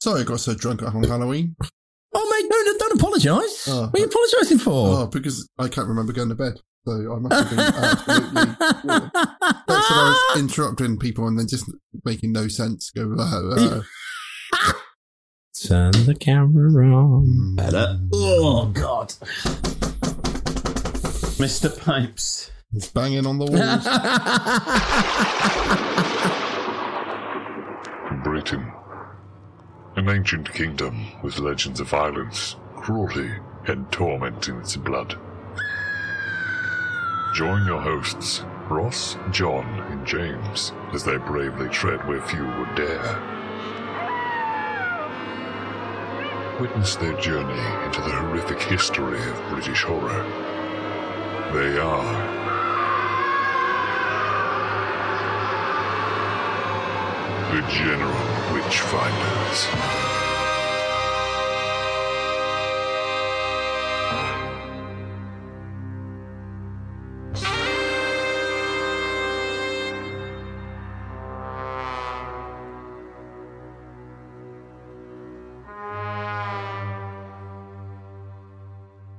Sorry, I got so drunk on Halloween. Oh, mate, no, no don't apologise. Oh. what are you apologising for? Oh, because I can't remember going to bed. So I must have been absolutely. That's when I was interrupting people and then just making no sense. Go, uh, uh, Turn the camera on. Better. Oh, God. Mr. Pipes. it's banging on the walls. Britain. An ancient kingdom with legends of violence, cruelty, and torment in its blood. Join your hosts, Ross, John, and James, as they bravely tread where few would dare. Witness their journey into the horrific history of British horror. They are the General Witchfinders.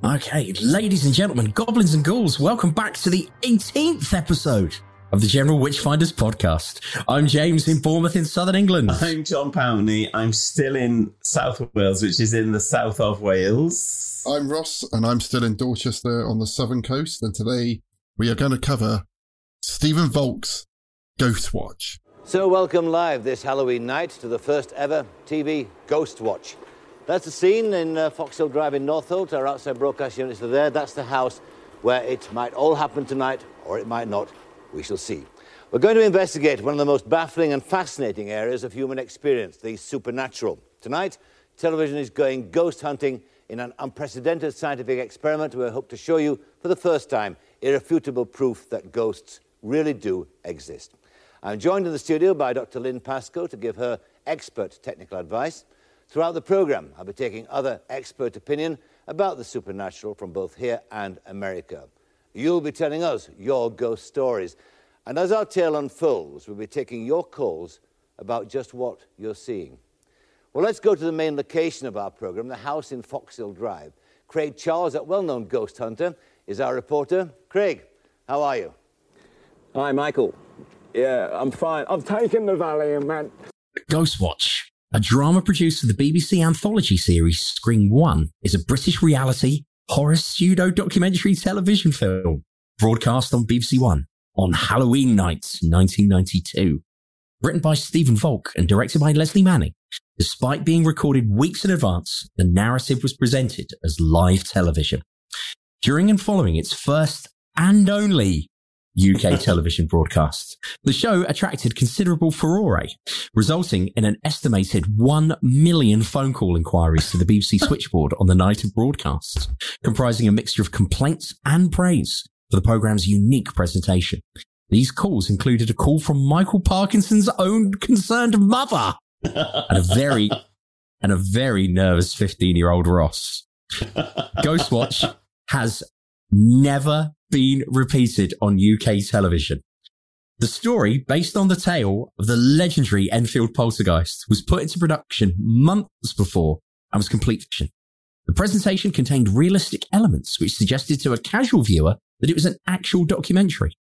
Okay, ladies and gentlemen, goblins and ghouls, welcome back to the 18th episode of the General Witchfinders podcast. I'm James in Bournemouth in southern England. I'm John Powney. I'm still in South Wales, which is in the south of Wales. I'm Ross, and I'm still in Dorchester on the southern coast. And today we are going to cover Stephen Volk's Ghost Watch. So, welcome live this Halloween night to the first ever TV Ghost Watch. That's the scene in uh, Foxhill Drive in Northolt. Our outside broadcast units are there. That's the house where it might all happen tonight, or it might not. We shall see. We're going to investigate one of the most baffling and fascinating areas of human experience, the supernatural. Tonight, television is going ghost hunting in an unprecedented scientific experiment where we hope to show you, for the first time, irrefutable proof that ghosts really do exist. I'm joined in the studio by Dr. Lin Pascoe to give her expert technical advice. Throughout the programme, I'll be taking other expert opinion about the supernatural from both here and America. You'll be telling us your ghost stories. And as our tale unfolds, we'll be taking your calls about just what you're seeing. Well, let's go to the main location of our programme, the house in Foxhill Drive. Craig Charles, that well known ghost hunter, is our reporter. Craig, how are you? Hi, Michael. Yeah, I'm fine. I've taken the Valium, man. Ghostwatch, a drama produced for the BBC anthology series Screen One, is a British reality horror pseudo documentary television film broadcast on BBC One on Halloween night 1992. Written by Stephen Volk and directed by Lesley Manning. Despite being recorded weeks in advance, the narrative was presented as live television. During and following its first and only UK television broadcasts. The show attracted considerable furore, resulting in an estimated 1 million phone call inquiries to the BBC switchboard on the night of broadcast, comprising a mixture of complaints and praise for the programme's unique presentation. These calls included a call from Michael Parkinson's own concerned mother and a very and a very nervous 15 year old Ross. Ghostwatch has never been repeated on UK television. The story, based on the tale of the legendary Enfield poltergeist, was put into production months before and was complete fiction. The presentation contained realistic elements which suggested to a casual viewer that it was an actual documentary.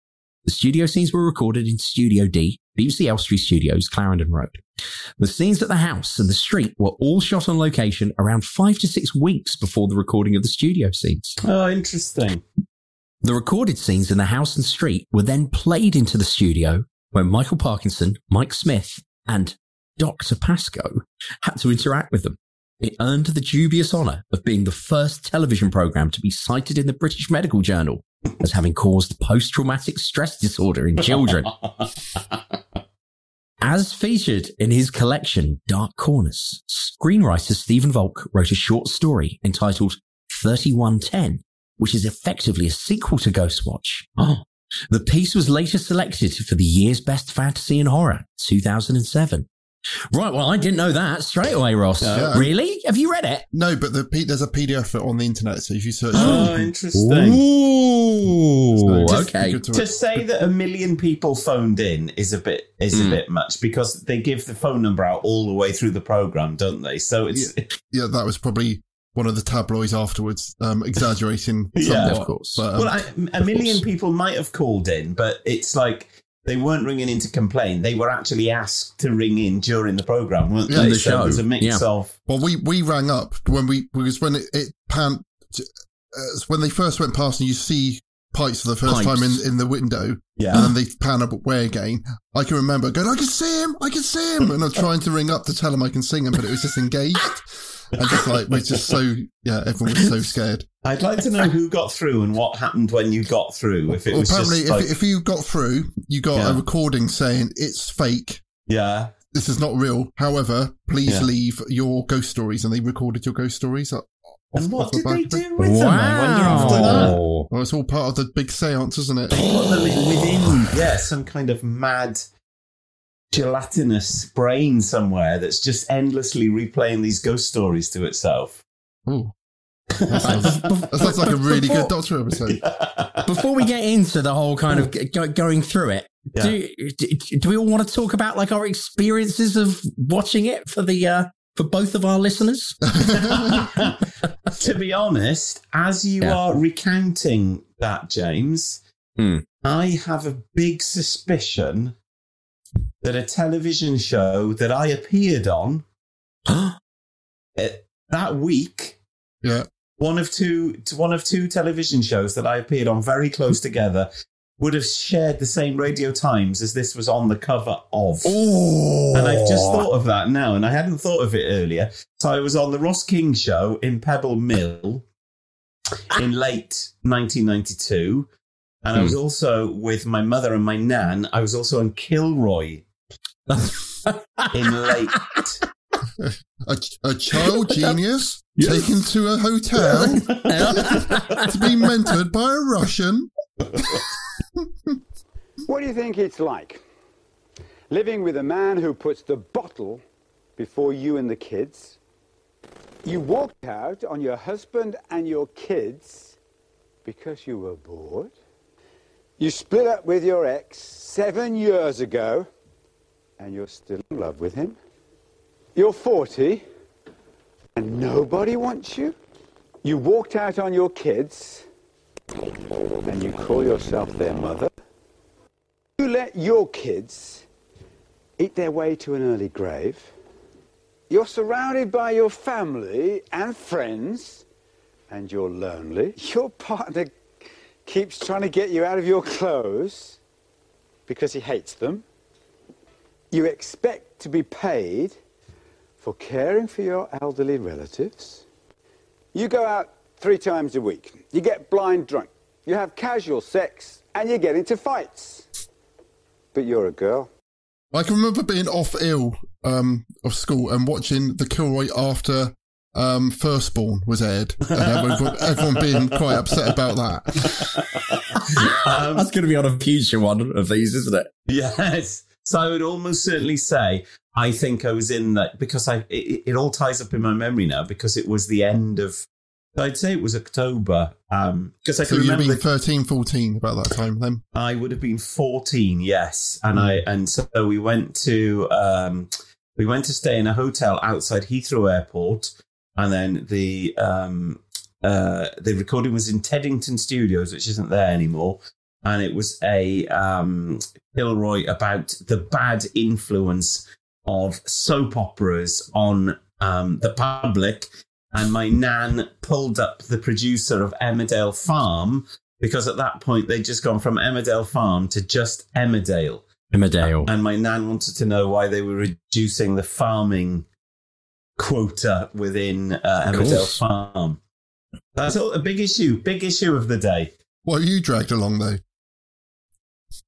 The studio scenes were recorded in Studio D, BBC Elstree Studios, Clarendon Road. The scenes at the house and the street were all shot on location around five to six weeks before the recording of the studio scenes. Oh, interesting. The recorded scenes in the house and street were then played into the studio where Michael Parkinson, Mike Smith, and Dr. Pascoe had to interact with them. It earned the dubious honour of being the first television programme to be cited in the British Medical Journal as having caused post traumatic stress disorder in children. As featured in his collection, Dark Corners, screenwriter Stephen Volk wrote a short story entitled 3110, which is effectively a sequel to Ghostwatch. Oh. The piece was later selected for the year's best fantasy and horror, 2007. Right, well, I didn't know that straight away, Ross. Yeah. Really? Have you read it? No, but the P- there's a PDF on the internet, so if you search, Oh, for interesting. Ooh, So, okay. to- To say that a million people phoned in is a bit is Hmm. a bit much because they give the phone number out all the way through the program, don't they? So it's yeah, that was probably one of the tabloids afterwards, um, exaggerating Yeah, somewhat. of course. But, um, well, I, a million people might have called in, but it's like they weren't ringing in to complain. They were actually asked to ring in during the program, weren't Yeah, they? the so show, there's a mix yeah. of well, we we rang up when we because when it, it pan uh, when they first went past and you see pipes for the first Pipes. time in, in the window, yeah. and then they pan up way again. I can remember going, I can see him, I can see him, and I'm trying to ring up to tell him I can sing him, but it was just engaged. And just like we're just so yeah, everyone was so scared. I'd like to know who got through and what happened when you got through. If it Well, was apparently, just if, like, if you got through, you got Yeah. a recording saying it's fake. yeah, This is not real. However, please Yeah. leave your ghost stories, and they recorded your ghost stories. Off, and what off did back they do with them? I wonder after that. Wow. Well, it's all part of the big seance, isn't it? Put them within, yeah, some kind of mad gelatinous brain somewhere that's just endlessly replaying these ghost stories to itself. Ooh. That sounds, that sounds like a really Before- good Doctor episode. Before we get into the whole kind of go, going through it, Yeah. do, do do we all want to talk about like our experiences of watching it for the uh, for both of our listeners? to be honest, as you Yeah. are recounting that, James, Hmm. I have a big suspicion that a television show that I appeared on uh, that week, yeah. one of two, one of two television shows that I appeared on very close together, would have shared the same radio times as this was on the cover of. Oh, And I've just thought of that now, and I hadn't thought of it earlier. So I was on the Ross King show in Pebble Mill in late 1992. And I was hmm. also with my mother and my nan. I was also on Kilroy in late. A, a child genius taken to a hotel to be mentored by a Russian. What do you think it's like? Living with a man who puts the bottle before you and the kids. You walked out on your husband and your kids because you were bored. You split up with your ex seven years ago and you're still in love with him. You're 40 and nobody wants you. You walked out on your kids and you call yourself their mother. You let your kids eat their way to an early grave. You're surrounded by your family and friends, and you're lonely. Your partner keeps trying to get you out of your clothes because he hates them. You expect to be paid for caring for your elderly relatives. You go out three times a week. You get blind drunk. You have casual sex, and you get into fights. But you're a girl. I can remember being off ill um, of school and watching the Kilroy after um, Firstborn was aired, and everyone, everyone being quite upset about that. Um, That's going to be on a future one of these, isn't it? Yes. So I would almost certainly say I think I was in that because I it, it all ties up in my memory now because it was the end of I'd say it was October. Um, because I So can you'd remember been 13, 14 about that time then? I would have been 14, yes. And Hmm. I and so we went to um we went to stay in a hotel outside Heathrow Airport and then the um uh the recording was in Teddington Studios, which isn't there anymore. And it was a um Kilroy about the bad influence of soap operas on um the public and my nan pulled up the producer of Emmerdale Farm because at that point they'd just gone from Emmerdale Farm to just Emmerdale. Emmerdale. And my nan wanted to know why they were reducing the farming quota within uh, Emmerdale. Farm. That's a big issue, big issue of the day. What you dragged along though?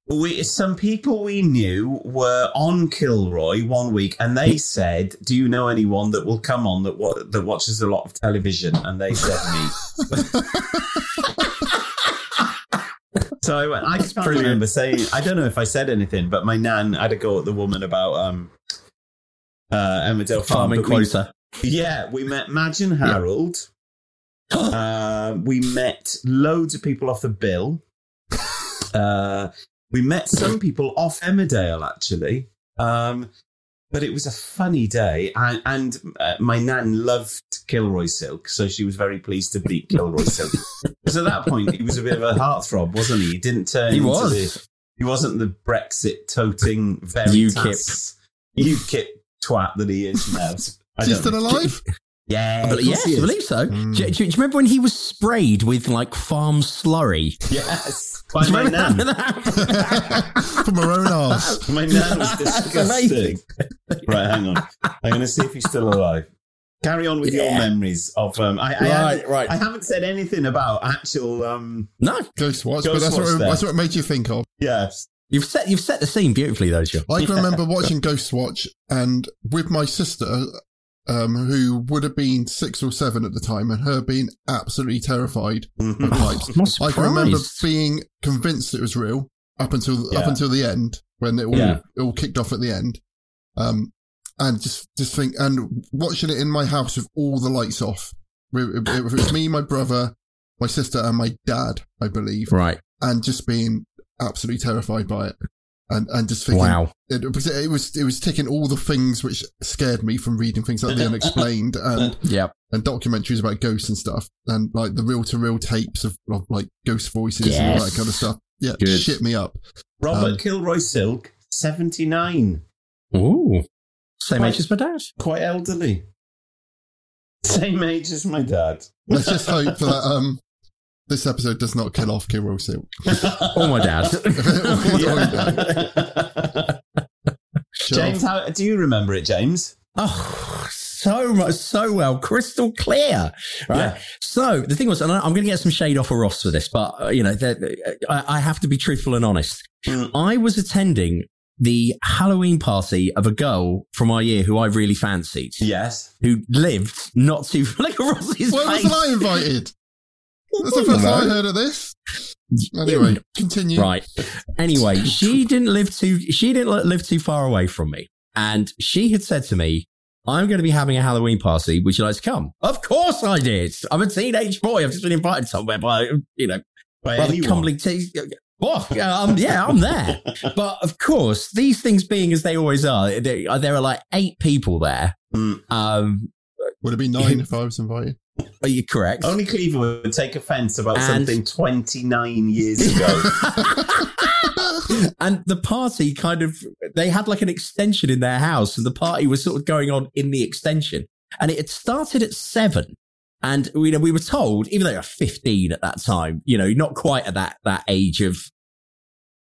We, some people we knew were on Kilroy one week, and they said, "Do you know anyone that will come on that wa- that watches a lot of television?" And they said me. so I went. I can't remember saying. I don't know if I said anything, but my nan had a go at the woman about um, uh, Emmerdale Farm Farming but we- quota. yeah, we met Madge and Harold. uh, we met loads of people off the bill. Uh, we met some people off Emmerdale, actually. Um, but it was a funny day. And, and uh, my nan loved Kilroy Silk, so she was very pleased to beat Kilroy Silk. Because at that point, he was a bit of a heartthrob, wasn't he? He didn't turn He into was. the. He wasn't the Brexit toting Veritas UKIP twat that he is now. I Is he still alive? Yeah, I bel- of course yes, he I believe so. Hmm. Do, do- do you remember when he was sprayed with like farm slurry? Yes, by my remember nan. From her own arse. My nan was disgusting. amazing. right, hang on. I'm going to see if he's still alive. Carry on with your memories of. Um, I, I, Right, haven't, right. I haven't said anything about actual. Um, no, Ghost Watch, Ghost but that's Watch what, there. that's what it made you think of. yes. You've set you've set the scene beautifully though, Joe. I can remember watching Ghost Watch and with my sister, um, who would have been six or seven at the time, and her being absolutely terrified Mhm. of pipes. I'm I can remember being convinced it was real up until up until the end when it all Yeah. it all kicked off at the end. Um, and just just think and watching it in my house with all the lights off. It, it- it was me, my brother, my sister, and my dad, I believe, Right. and just being absolutely terrified by it. And, and just thinking, Wow. it, was it was it was ticking all the things which scared me from reading things like the unexplained and yeah and documentaries about ghosts and stuff, and like the reel to reel tapes of, of like ghost voices and all that kind of stuff. Yeah, Good. shit me up. Robert Um, Kilroy Silk, 79. Ooh. Same Quite- age as my dad. Quite elderly. Same age as my dad. Let's just hope that um this episode does not kill off Kilroy Silk. Or my dad. James, how do you remember it, James? Oh, so much, so well, crystal clear, right? Yeah. So the thing was, and I- I'm going to get some shade off of Ross for this, but uh, you know, I, I have to be truthful and honest. Mm. I was attending the Halloween party of a girl from our year who I really fancied, Yes. who lived not too like Ross's Why face. wasn't I invited? That's the first time I heard of this. Anyway, continue. Right. Anyway, she didn't live too. She didn't live too far away from me, and she had said to me, "I'm going to be having a Halloween party. Would you like to come?" Of course, I did. I'm a teenage boy. I've just been invited somewhere by you know By rather anyone. comely. T- oh, yeah, um, yeah, I'm there. but of course, these things being as they always are, there, there are like eight people there. Mm. Um, Would it be nine if I was invited? are you correct? Only Cleaver would take offence about And- something 29 years ago. and the party kind of they had like an extension in their house and the party was sort of going on in the extension and it had started at seven and you know we were told even though they were 15 at that time you know not quite at that that age of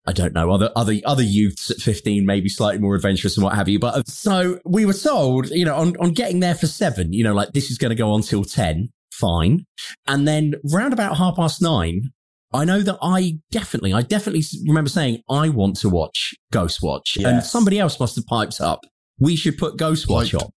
I don't know other other other youths at 15 maybe slightly more adventurous and what have you but uh, so we were told you know on on getting there for 7 you know like this is going to go on till 10 fine and then round about half past 9 I know that I definitely, I definitely remember saying, I want to watch Ghost Watch. And somebody else must have piped up. We should put Ghost Watch Piped. on.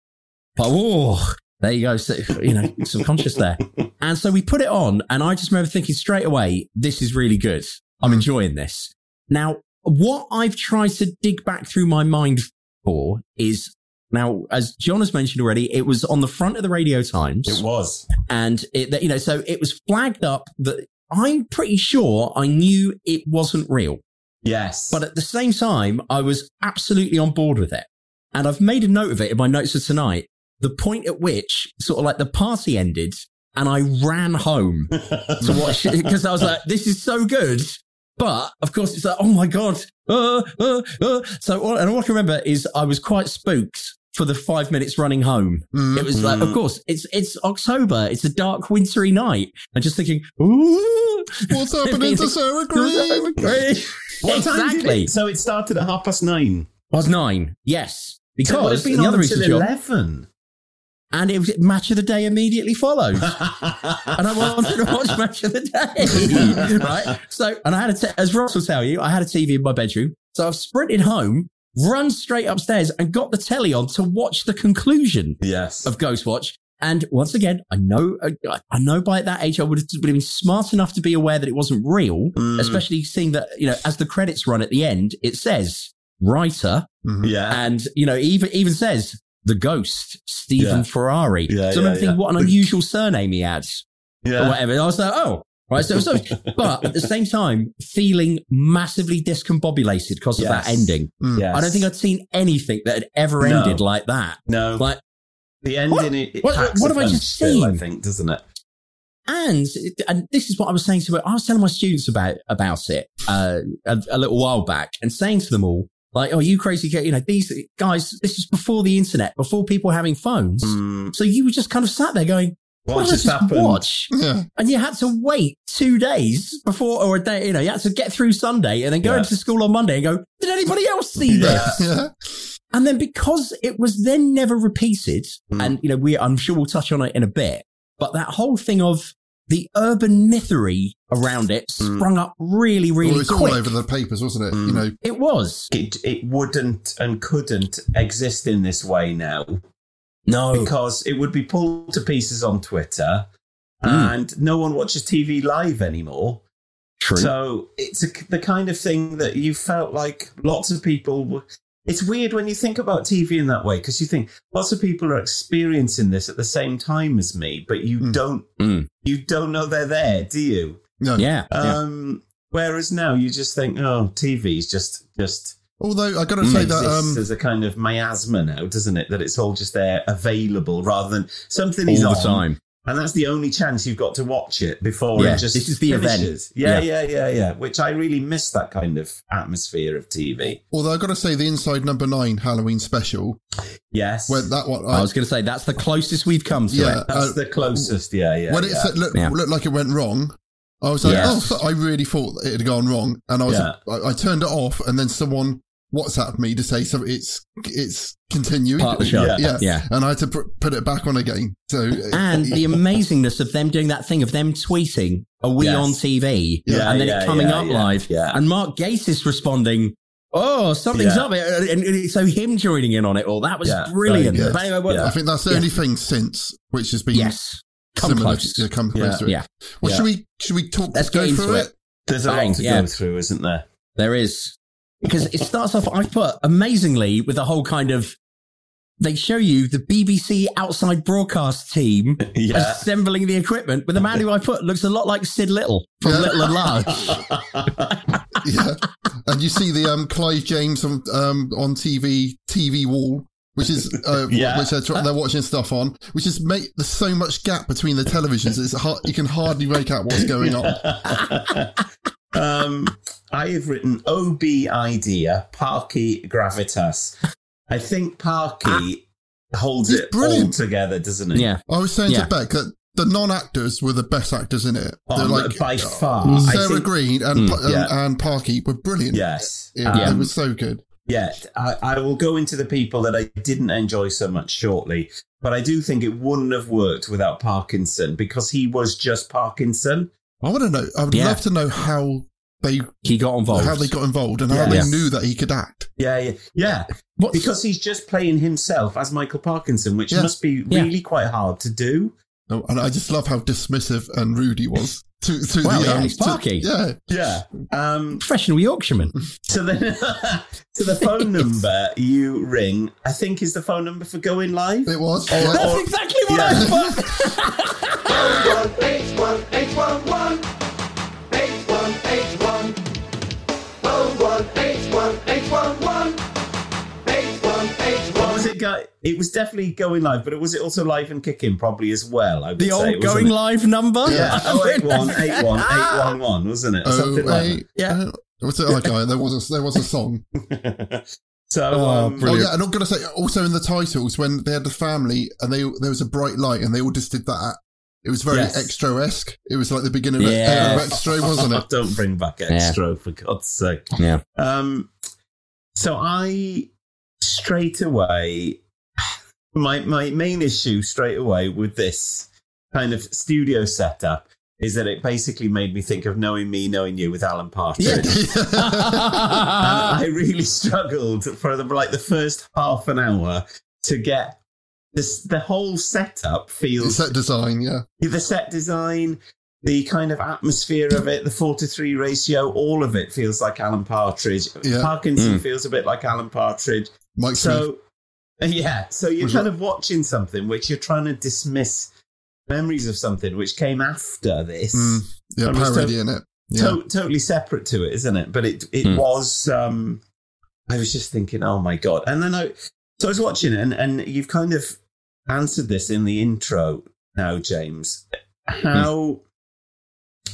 But, oh, there you go. So, you know, subconscious there. And so we put it on, and I just remember thinking straight away, this is really good. I'm Mm. enjoying this. Now, what I've tried to dig back through my mind for is Now, as John has mentioned already, it was on the front of the Radio Times. It was. And it, you know, so it was flagged up that I'm pretty sure I knew it wasn't real. Yes. But at the same time, I was absolutely on board with it. And I've made a note of it in my notes for tonight. The point at which sort of like the party ended and I ran home to watch it because I was like, this is so good. But of course, it's like, oh my God. Uh, uh, uh. So, all, and all I can remember is I was quite spooked for the five minutes running home. Mm. It was like, of course, it's it's October. It's a dark, wintry night. I'm just thinking, ooh, What's happening to Sarah Green? What time did exactly. So it started at half past nine. Was nine, yes, So it would because been the on other reason, until John, eleven. And it was match of the day immediately followed. and I wanted to watch match of the day, right? So, and I had a, t- as Ross will tell you, I had a TV in my bedroom. So I've sprinted home, run straight upstairs, and got the telly on to watch the conclusion Yes. of Ghostwatch. And once again, I know, I- I know by that age, I would have, been smart enough to be aware that it wasn't real, Mm. especially seeing that, you know, as the credits run at the end, it says writer Yeah. and you know even even says the ghost Stephen Yeah. Ferrari. Yeah, so yeah, remember thinking yeah. what an unusual surname he had or whatever. And I was like, oh, right. So, so but at the same time, feeling massively discombobulated because of that Yes. ending. Yes. I don't think I'd seen anything that had ever No. ended like that. No. Like, the ending. It, it What- what have I just still, I think, doesn't it? and and this is what I was saying to I was telling my students about about it uh, a, a little while back and saying to them all like, "Oh, you crazy kid! You know these guys. This was before the internet, before people having phones. Mm. So you were just kind of sat there going." What What just just happened? watch? Yeah. And you had to wait two days before, or a day, you know, you had to get through Sunday and then go Yeah. into school on Monday and go, did anybody else see this? Yeah. And then because it was then never repeated, Mm. and you know, we I'm sure we'll touch on it in a bit, but that whole thing of the urban mythery around it Mm. sprung up really, really Well, it's quick. all over the papers, wasn't it? Mm. You know, It was. It it wouldn't and couldn't exist in this way now No. because it would be pulled to pieces on Twitter, Mm. and no one watches TV live anymore. True. So it's a, the kind of thing that you felt like lots of people. Were, it's weird when you think about TV in that way because you think lots of people are experiencing this at the same time as me, but you Mm. don't. Mm. You don't know they're there, do you? no. yeah. yeah. Um, Whereas now you just think, oh, TV's just just Although I got to say that exists um, as a kind of miasma now, doesn't it? That it's all just there, available, rather than something is All the on, time. And that's the only chance you've got to watch it before Yeah, it just this is the event. Yeah, Yeah. yeah, yeah, yeah. Which I really miss that kind of atmosphere of TV. although I've got to say the Inside Number Nine Halloween special, Yes, where that one, I I, was going to say that's the closest we've come to Yeah. it. that's uh, the closest. Yeah, yeah. when it yeah. said, looked, Yeah. looked like it went wrong, I was like, Yes. oh, I really thought it had gone wrong, and I was, Yeah. I, I turned it off, and then someone WhatsApped me to say so it's it's continuing, Part of the show. Yeah. yeah, Yeah. and I had to put, put it back on again. So uh, And the amazingness of them doing that thing of them tweeting, are we Yes. on TV? Yeah, and then yeah, it coming yeah, up yeah, live. yeah. And Mark Gatiss responding, oh, something's Yeah. up. Uh, and, and- and so him joining in on it all, that was Yeah, brilliant. very good. But anyway, what- Yeah. I think that's the Yeah. only thing since which has been Yes. Come similar close. To, yeah, come close Yeah. to it. Yeah. Well, Yeah. should we should we talk? Let's go through it. it. There's a Bang, lot to yeah. go through, isn't there? There is. Because it starts off, I put amazingly with the whole kind of, they show you the BBC outside broadcast team Yeah. assembling the equipment with a man who I put looks a lot like Sid Little from Yeah. Little and Large. yeah, and you see the um Clive James on um on TV TV wall. Which is uh, Yeah. which they're, tr- they're watching stuff on, which is make there's so much gap between the televisions. It's hard, you can hardly make out what's going on. Um, I have written OB idea, Parky Gravitas. I think Parky holds He's it brilliant. all together, doesn't it? yeah. I was saying Yeah. to Beck that the non-actors were the best actors in it. Oh, They're like by far. I Sarah think- Green and, Mm, Pa- and, and Parky were brilliant. Yes. it, Um, it was so good. Yeah, I, I will go into the people that I didn't enjoy so much shortly, but I do think it wouldn't have worked without Parkinson because he was just Parkinson. I want to know. I would Yeah. love to know how they He got involved. how they got involved and how they Yes. knew that he could act. Yeah, yeah, yeah. What's- Because he's just playing himself as Michael Parkinson, which Yeah. must be Yeah. really quite hard to do. Oh, And I just love how dismissive and rude he was. to, to Well, the yeah, um, it's to- Parky. yeah. Yeah. Um, Professional Yorkshireman. so then, so the phone number you ring, I think, is the phone number for going live. It was. Or- That's or- exactly what yeah. I thought. What was it? It was definitely going live, but it was it also live and kicking probably as well. I would The say, old going it? live number. Yeah, oh eight one eight one eight one one, wasn't it? Or Oh, Something like eight- Yeah. uh, What's it like? There was a there was a song. so, Oh, um, Oh Brilliant. yeah, and I'm gonna say also in the titles when they had the family and they there was a bright light and they all just did that. It was very Yes. extra esque. It was like the beginning of, Yeah. of extra, wasn't it? Don't bring back extra for God's sake. Yeah. Um, so I straight away, my my main issue straight away with this kind of studio setup is that it basically made me think of knowing me, knowing you with Alan Partridge. and I really struggled for the like the first half an hour to get this. The whole setup feels Set design, yeah. the set design, the kind of atmosphere of it, the four to three ratio, all of it feels like Alan Partridge. Yeah. Parkinson Mm. feels a bit like Alan Partridge. Mike Smith. Yeah, so you're kind of watching something which you're trying to dismiss memories of something which came after this. Mm, yeah, And was to- parody in it. Yeah. To- totally separate to it, isn't it? But it it Hmm. was. Um, I was just thinking, oh my god! And then I, so I was watching it, and and you've kind of answered this in the intro now, James. How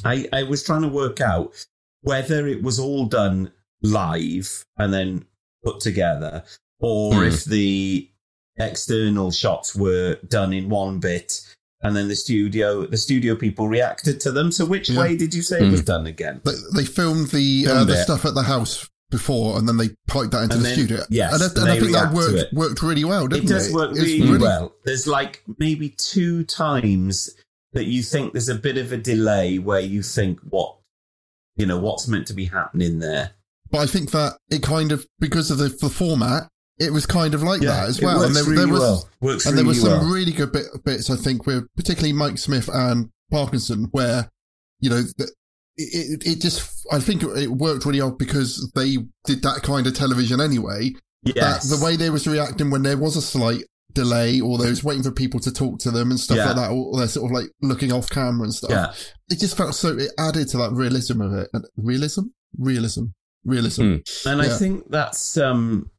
I I was trying to work out whether it was all done live and then put together, or Hmm. if the external shots were done in one bit and then the studio the studio people reacted to them so which Yeah. way did you say it was done again They, they filmed the uh, the it. stuff at the house before, and then they piped that into And the then- studio. yes, and, I, and and I think that worked worked really well, didn't it it? does work It's really, well there's like maybe two times that you think there's a bit of a delay where you think what you know what's meant to be happening there But I think that it kind of because of the, the format, it was kind of like that as well. and there, really there was well. Works and there really was some well. really good bit, bits. I think with particularly Mike Smith and Parkinson, where you know the, it, it just I think it worked really well because they did that kind of television anyway. yes That the way they was reacting when there was a slight delay or they was waiting for people to talk to them and stuff Yeah. like that, or they're sort of like looking off camera and stuff. yeah It just felt so it added to that realism of it. And realism, realism, realism. Hmm. And I think that's um,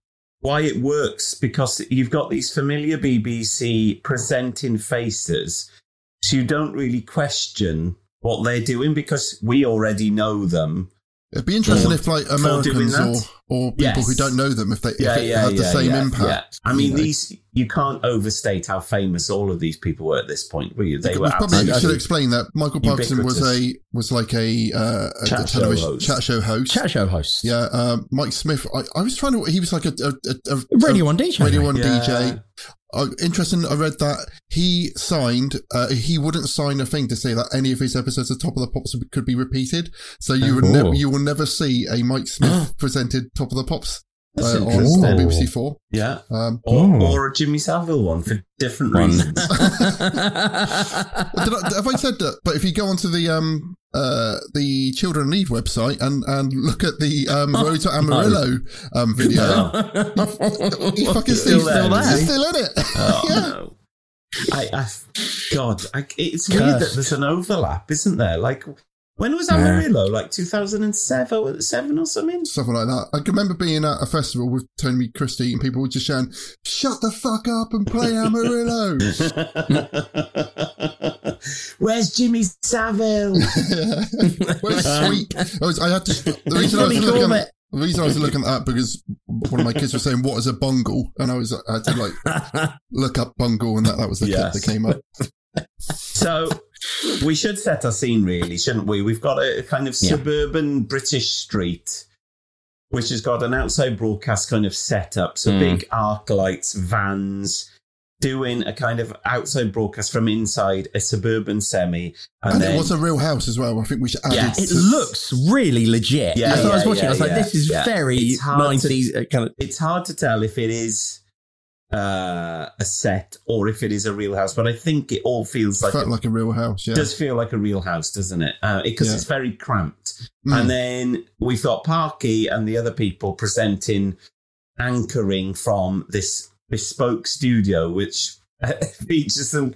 why it works because you've got these familiar BBC presenting faces. So you don't really question what they're doing because we already know them. It'd be interesting For- if like Americans or, or people Yes. who don't know them, if they Yeah, if it yeah, had the yeah, same yeah, impact. yeah. I mean, you know. these you can't overstate how famous all of these people were at this point, were you? They We were probably should explain that Michael Parkinson was a was like a, uh, a, Chat a show television host. chat show host. Chat show host. Yeah, um, Mike Smith. I, I was trying to. He was like a, a, a, a Radio One DJ. Radio One Yeah. DJ. Uh, interesting. I read that he signed. Uh, he wouldn't sign a thing to say that any of his episodes of Top of the Pops could be repeated. So you would Oh. never, you will never see a Mike Smith presented Top of the Pops uh, on, on BBC Four. Yeah. Um, Or, Oh. or a Jimmy Savile one for different One. reasons. Did I, have I said that? But if you go onto the um uh the Children Need website and and look at the um Road to Amarillo um video, he fucking He's still there, still, he's still in it. Oh yeah. no! I, I, God, I, it's weird that there's an overlap, isn't there? Like, when was Amarillo? Like 2007 seven or something? Something like that. I can remember being at a festival with Tony Christie and people were just shouting, "Shut the fuck up and play Amarillo." Where's Jimmy Savile? Where's Sweep? I, was, I had to. The reason I was looking. Corbett. The reason I was looking at that because one of my kids was saying, "What is a bungle?" and I was I had to like look up bungle, and that that was the Yes. clip that came up. So we should set a scene, really, shouldn't we? We've got a, a kind of Yeah. suburban British street, which has got an outside broadcast kind of setup. So Mm. big arc lights, vans, doing a kind of outside broadcast from inside a suburban semi. And, And then, it was a real house as well. I think we should add Yes. it. It looks really legit. Yeah, As I was yeah, watching, I was yeah, like, "This is yeah. very It's hard to- nineties uh, kind of." it's hard to tell if it is uh, a set or if it is a real house. But I think it all feels like like a real house. Yeah. does feel like a real house, doesn't it? Because Yeah. it's very cramped. Mm. And then we've got Parky and the other people presenting, anchoring from this bespoke studio, which features some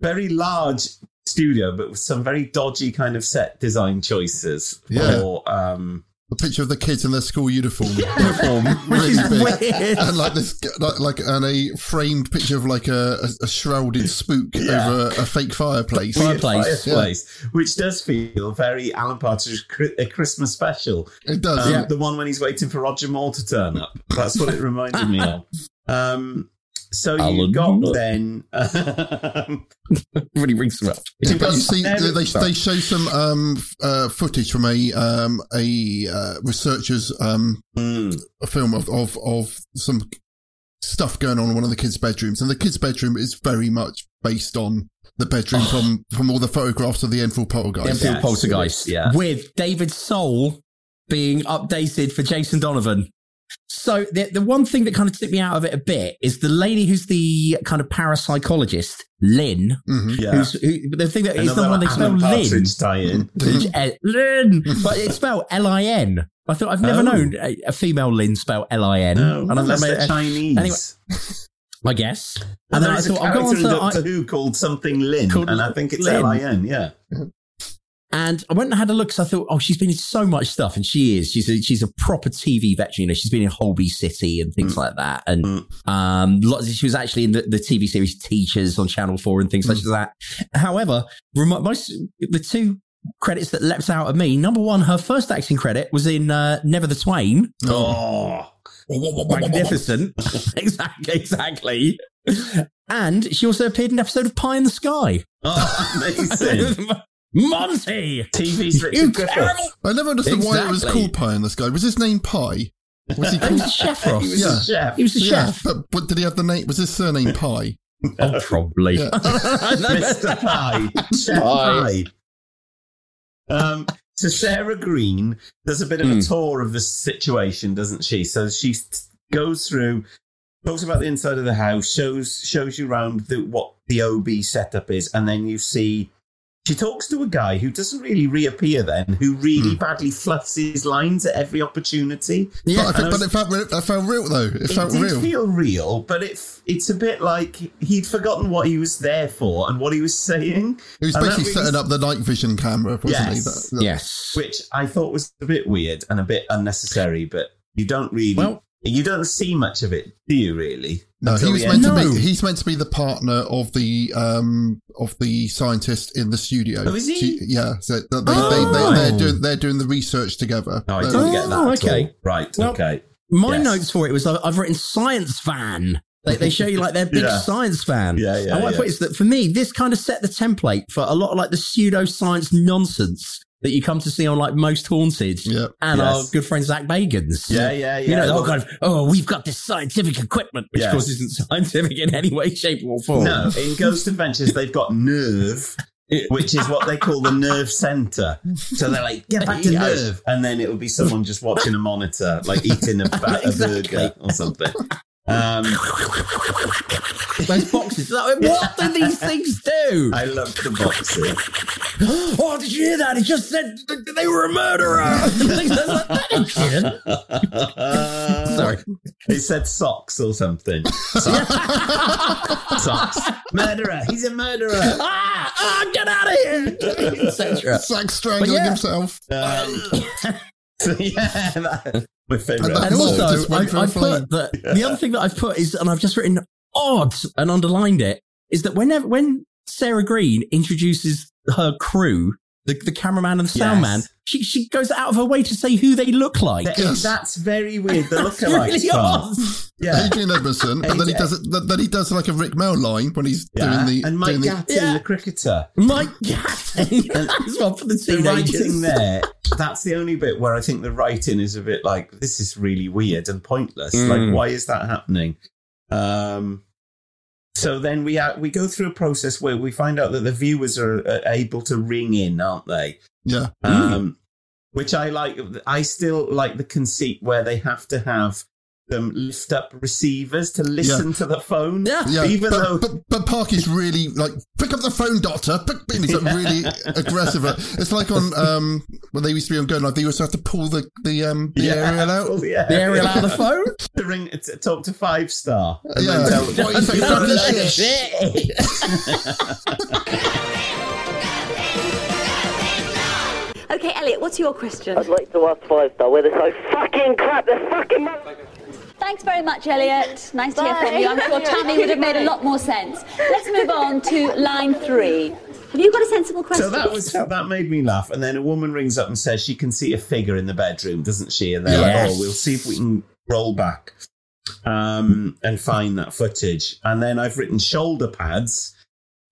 very large studio, but with some very dodgy kind of set design choices. Yeah. For, um, a picture of the kids in their school uniform. Uniform, which really is big. weird. And like this, like, like and a framed picture of like a, a, a shrouded spook Yeah. over a fake fireplace. weird Fireplace. fireplace, which does feel very Alan Partridge a Christmas special. It does. Um, yeah. The one when he's waiting for Roger Moore to turn up. That's what it reminded me of. Um, so you Alan got Moore. then. Um, really rings them up. Yeah, You've but got you see, Sarah- they, they show some um, uh, footage from a um, a uh, researcher's um, mm, a film of, of of some stuff going on in one of the kids' bedrooms, and the kids' bedroom is very much based on the bedroom from from all the photographs of the Enfield Poltergeist. Enfield Yes, Poltergeist. yeah. With David Soul being updated for Jason Donovan. So the, the one thing that kind of took me out of it a bit is the lady who's the kind of parapsychologist, Lynn. Mhm. yeah. Who's, who, the thing that is the one they spell Lynn. Eh, Lynn, but it's spelled L-I-N. I thought I've never Oh. known a, a female Lynn spell L-I-N. No, And unless they're uh, Chinese. anyway, I guess. and And then I thought I'll go on to Doctor I, Who called something Lin, Called and I think it's Lin. L-I-N, yeah. And I went and had a look because I thought, oh, she's been in so much stuff, and she is. She's a, she's a proper TV veteran. You know, she's been in Holby City and things like that, and Mm. um, lots. She was actually in the, the TV series Teachers on Channel Four and things such as that. However, most the two credits that leapt out at me. Number one, her first acting credit was in uh, Never the Twain. Oh. Magnificent. exactly, exactly. And she also appeared in an episode of Pie in the Sky. Oh, amazing. Monty! TV's You Richard Griffith. I never understood why it was Exactly. called Pie in the Sky. Was his name Pie? Was he He called? a chef, Ross. He was Yeah. a chef. He was a yeah, chef. but, but did he have the name? Was his surname Pie? Oh, probably. Yeah. Mr. Pie. Chef Pie. Pie. Um, so Sarah Green does a bit of Hmm. a tour of the situation, doesn't she? So she s- goes through, talks about the inside of the house, shows shows you around the, what the OB setup is, and then you see she talks to a guy who doesn't really reappear then, who really Hmm. badly fluffs his lines at every opportunity. Yeah, but, I And think, I but it felt, real- it felt real though. It, it felt did real. feel real, but it it's a bit like he'd forgotten what he was there for and what he was saying. He was basically really- setting up the night vision camera, wasn't Yes. he? That- that- Yes. which I thought was a bit weird and a bit unnecessary, but you don't really Well- you don't see much of it, do you really? No, Until he was meant end. to No. be. He's meant to be the partner of the um of the scientist in the studio. Oh, is he? She- yeah, so they, they, Oh. they, they, they're doing they're doing the research together. No, I didn't get that. Oh, okay. Right. Well, okay. My Yes. notes for it was I- I've written science fan. They, they show you like they're big Yeah. science fan. Yeah, yeah, And what yeah. I put is that for me, this kind of set the template for a lot of like the pseudoscience nonsense that you come to see on like most haunted Yeah. and Yes. our good friend Zak Bagans. Yeah, yeah, yeah. You know, the whole kind of, oh, we've got this scientific equipment, which Yes. of course isn't scientific in any way, shape, or form. no, in Ghost Adventures they've got nerve, which is what they call the nerve center. So they're like, get back to nerve, and then it would be someone just watching a monitor, like eating a, ba- a Exactly. burger or something. Um, Those boxes. Like, what do these things do? I love the boxes. oh, did you hear that? He just said they were a murderer. Sorry. Sorry. He said socks or something. Socks. socks. Murderer. He's a murderer. ah, ah, get out of here, etc. Zak strangling yeah. himself. Um, so yeah, that, my favourite. And And also, just wait I, for a I flame. put that the other thing that I've put is, and I've just written odd and underlined it, is that whenever when Sarah Green introduces her crew, the, the cameraman and the sound man, she she goes out of her way to say who they look like. Yes. That's very weird. The That's lookalikes really part. Yeah. Adrian Edmondson, and then he does it. Then he does like a Rik Mayall line when he's Yeah. doing the and Mike doing the, Yeah. the cricketer. Mike Gatting as well for the The writing teenagers. there, that's the only bit where I think the writing is a bit like, this is really weird and pointless. Mm. Like, why is that happening? Um, so then we ha- we go through a process where we find out that the viewers are uh, able to ring in, aren't they? yeah. Um, which I like. I still like the conceit where they have to have them lift up receivers to listen Yeah. to the phone. Yeah, even but, though but, but Parky's really like pick up the phone, doctor. Pick, pick. He's like really aggressive. It's like on um when they used to be on Go Live, they used to have to pull the the um the Yeah, aerial out. pull the The aerial out of the phone? to ring to talk to five star. And Yeah. then tell What you think about this Okay, Elliot, what's your question? I'd like to ask Five Star whether so fucking crap. They're fucking. Mother- Thanks very much, Elliot. Nice to hear from you. I'm sure Tammy would have made a lot more sense. Let's move on to line three. Have you got a sensible question? So that was that made me laugh. And then a woman rings up and says she can see a figure in the bedroom, doesn't she? And they're Yes. like, "Oh, we'll see if we can roll back um, and find that footage." And then I've written shoulder pads.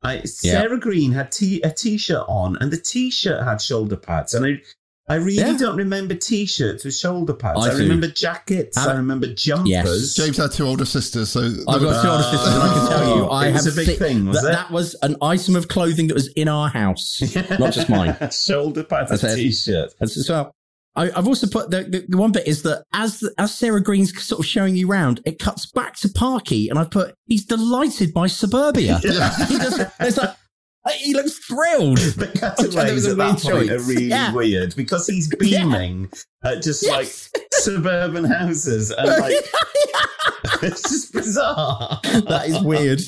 I, Sarah Green had t- a t-shirt on, and the t-shirt had shoulder pads. And I, I really Yeah. don't remember t-shirts with shoulder pads. I I, remember jackets. I Uh, remember jumpers. James had two older sisters, so I've got two older sisters, and I can tell you, I It was have a big si- thing, was that, it? that was an item of clothing that was in our house, not just mine. shoulder pads, That's and it. t-shirt. As, as well. I, I've also put the, the, the one bit is that as as Sarah Greene's sort of showing you round, it cuts back to Parky, and I put he's delighted by suburbia. Yeah. he does. It's like he looks thrilled. The That cutaways at that weird point are really Yeah. weird because he's beaming at just like suburban houses and like it's just bizarre. that is weird.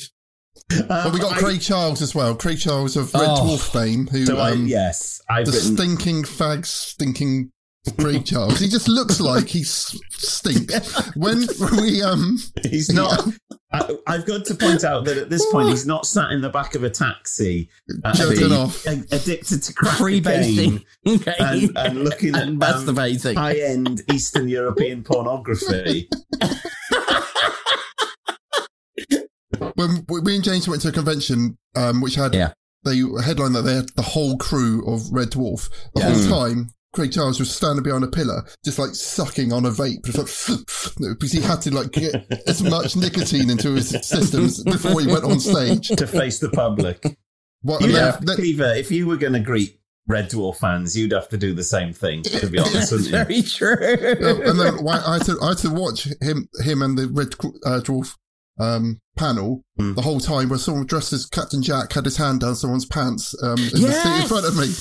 But we got I- Craig Charles as well. Craig Charles of Red Oh. Dwarf fame, who So I, um, yes, I've the written. stinking fag, stinking Craig Charles. He just looks like he s- stinks. When we um, He's not. I, I've got to point out that at this point he's not sat in the back of a taxi, uh, being off. a- addicted to crack Freebasing. Okay. and, and looking at And um, masturbating. high-end Eastern European pornography. when we me and James went to a convention, um, which had Yeah. they headline that they had the whole crew of Red Dwarf. The Yeah. whole time, Craig Charles was standing behind a pillar, just like sucking on a vape, just like because he had to like get as much nicotine into his systems before he went on stage. to face the public. What, You'd then- have, then- Cleaver, if you were going to greet Red Dwarf fans, you'd have to do the same thing, to be honest, wouldn't you? Very true. Oh, and then why- I had to I had to watch him him and the Red uh, Dwarf um, panel Hmm. the whole time where someone dressed as Captain Jack had his hand down someone's pants um, in the seat in front of me.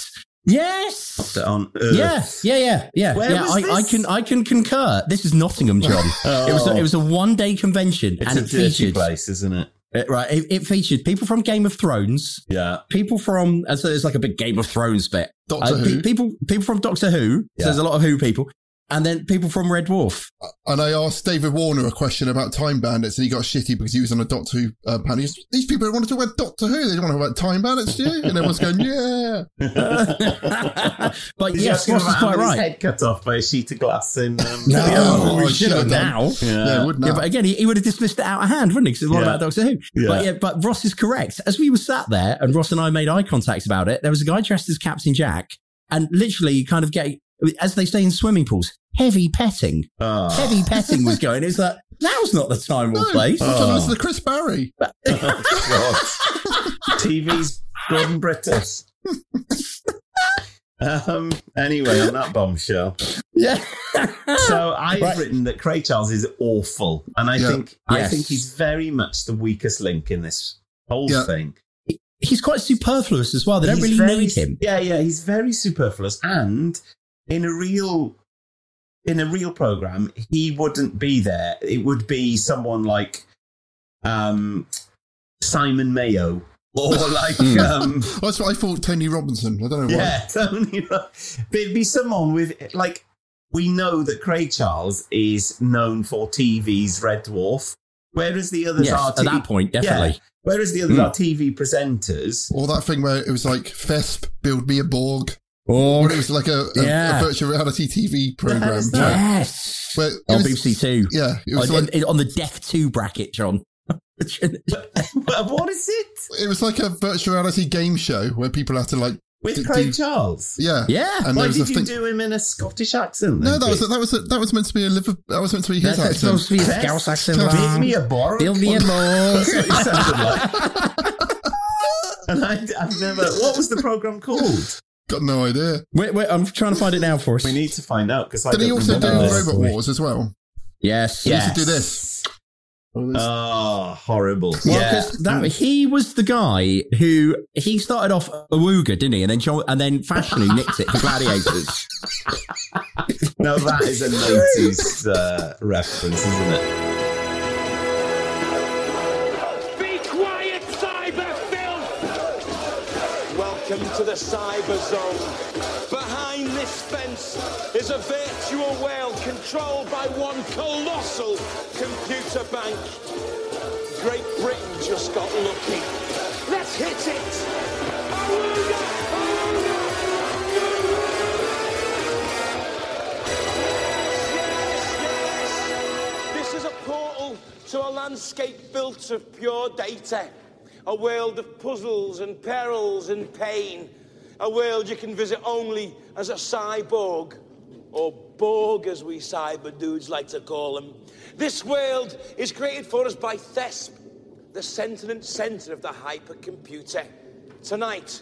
Yes. On Earth. Yeah, yeah, yeah, yeah. Where yeah, I, I can I can concur. This is Nottingham, John. It was a, it was a one day convention, It's and a it featured place, isn't it? Uh, right. It, it featured people from Game of Thrones, Yeah. people from uh, so there's like a big Game of Thrones bit. Doctor Uh, Who. people people from Doctor Who. Yeah. So there's a lot of Who people, and then people from Red Dwarf. And I asked David Warner a question about Time Bandits, and he got shitty because he was on a Doctor Who uh, panel. He goes, These people want to talk about Doctor Who. They don't want to talk about Time Bandits, do you? And everyone's going, yeah. but Did you yes, ask him Ross is quite having his right. head cut off by a sheet of glass in. Um, No, Oh, we I should should have have done. now. Yeah. Yeah, would Yeah, now. but again, he, he would have dismissed it out of hand, wouldn't he? Because it's a lot Yeah. about Doctor Who. Yeah. But yeah, but Ross is correct. As we were sat there and Ross and I made eye contact about it, there was a guy dressed as Captain Jack and literally kind of getting, as they say in swimming pools, heavy petting. Oh. Heavy petting was going. It's like, now's not the time or No, place. I'm trying to Chris Barrie. Oh, God. TV's Gordon Brittas. um. Anyway, on that bombshell. Yeah. So I've Right. written that Craig Charles is awful, and I Yeah. think I think he's very much the weakest link in this whole Yeah. thing. He's quite superfluous as well. They don't He's really very- need him. Yeah, yeah, he's very superfluous, and in a real in a real program, he wouldn't be there. It would be someone like um, Simon Mayo or like Hmm. um, That's what I thought Tony Robinson. I don't know why. yeah, Tony. Ro- It'd be someone with like we know that Craig Charles is known for TV's Red Dwarf, whereas the others Yes, are at that point, definitely. Yeah, whereas the others Mm. are TV presenters. Or that thing where it was like, Thesp, build me a Borg. Or, Or it was like a, a, Yeah. a virtual reality TV program. yes. Where On BBC Two. Yeah, it was on, like in- on the Death 2 bracket, John. What is it it was like a virtual reality game show where people had to like with do- Craig do- Charles? yeah Yeah. And Why did you thing- do him in a Scottish accent? No, that was Chris? that was that was meant to be a liver. That was meant to be his That's accent. supposed to be a Scouse accent. Give Give me a bar. Build me a That's what Borg. sounded like. and I, I've never. What was the program called? Got no idea. Wait, wait, I'm trying to find it now for us. We need to find out because I Did he also do remember this. Robot Wars as well? Yes. He yes. used to do this. Oh, horrible. Well, yeah. 'cause that, he was the guy who he started off Awooga, didn't he? And then John, and then Fashanu who nicked it for Gladiators. no, that is a 90s uh, reference, isn't it? Welcome to the cyber zone. Behind this fence is a virtual world controlled by one colossal computer bank. Great Britain just got lucky. Let's hit it! Awooga! This is a portal to a landscape built of pure data. A world of puzzles and perils and pain. A world you can visit only as a cyborg. Or Borg, as we cyber dudes like to call them. This world is created for us by Thesp, the sentient center of the hypercomputer. Tonight,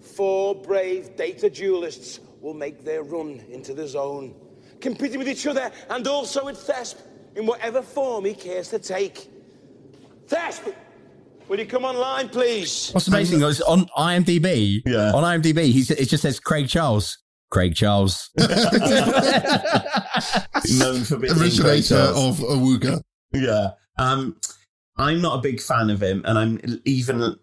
four brave data duelists will make their run into the zone, competing with each other and also with Thesp in whatever form he cares to take. Thesp, will you come online, please? What's amazing is on IMDb. Yeah. On IMDb, he's, it just says Craig Charles. Craig Charles. Known for being Originator of Awooga. Yeah. Um, I'm not a big fan of him, and I'm even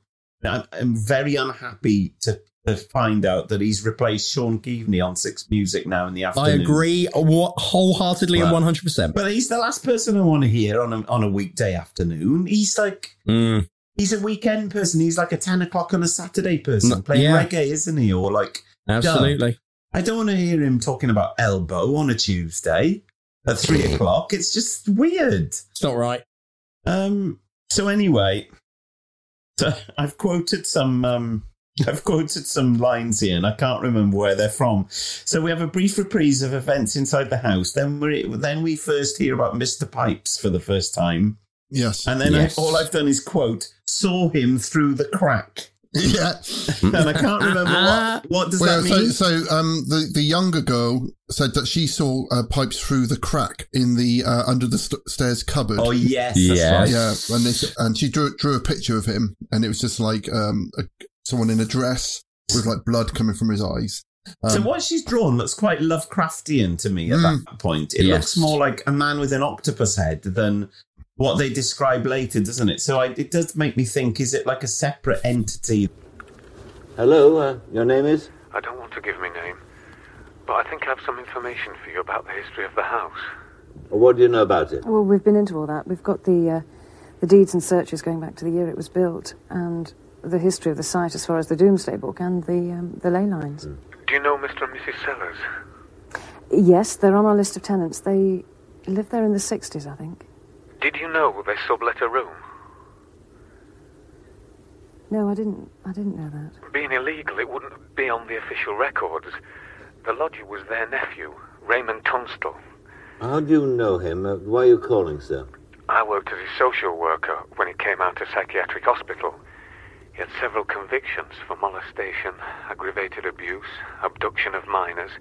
I'm, I'm very unhappy to, to find out that he's replaced Shaun Keaveny on Six Music now in the afternoon. I agree wholeheartedly and 100%. But he's the last person I want to hear on a, on a weekday afternoon. He's like Mm. He's a weekend person. He's like a ten o'clock on a Saturday person No, playing yeah. reggae, isn't he? Or like Absolutely. dub. I don't want to hear him talking about elbow on a Tuesday at three o'clock. It's just weird. It's not right. Um. So anyway, so I've quoted some. Um, I've quoted some lines here, and I can't remember where they're from. So we have a brief reprise of events inside the house. Then we then we first hear about Mister Pipes for the first time, Yes. and then Yes. I, all I've done is quote saw him through the crack, Yeah. and I can't remember what what does Well, that mean. so um, the the younger girl said that she saw uh, pipes through the crack in the uh, under the st- stairs cupboard. oh yes, that's Yes. right. Yeah, and they, and she drew drew a picture of him, and it was just like um, a, someone in a dress with like blood coming from his eyes. So Um, what she's drawn looks quite Lovecraftian to me at Mm. that point. It Yes. looks more like a man with an octopus head than what they describe later, doesn't it? So I, it does make me think: is it like a separate entity? Hello, uh, your name is? I don't want to give my name, but I think I have some information for you about the history of the house. What do you know about it? Well, we've been into all that. We've got the uh, the deeds and searches going back to the year it was built, and the history of the site as far as the Domesday Book and the um, the ley lines. Do you know Mr. and Mrs. Sellers? Yes, they're on our list of tenants. They lived there in the sixties, I think. Did you know they sublet a room? No, I didn't. I didn't know that. Being illegal, it wouldn't be on the official records. The lodger was their nephew, Raymond Tunstall. How do you know him? Uh, why are you calling, sir? I worked as a social worker when he came out of psychiatric hospital. He had several convictions for molestation, aggravated abuse, abduction of minors.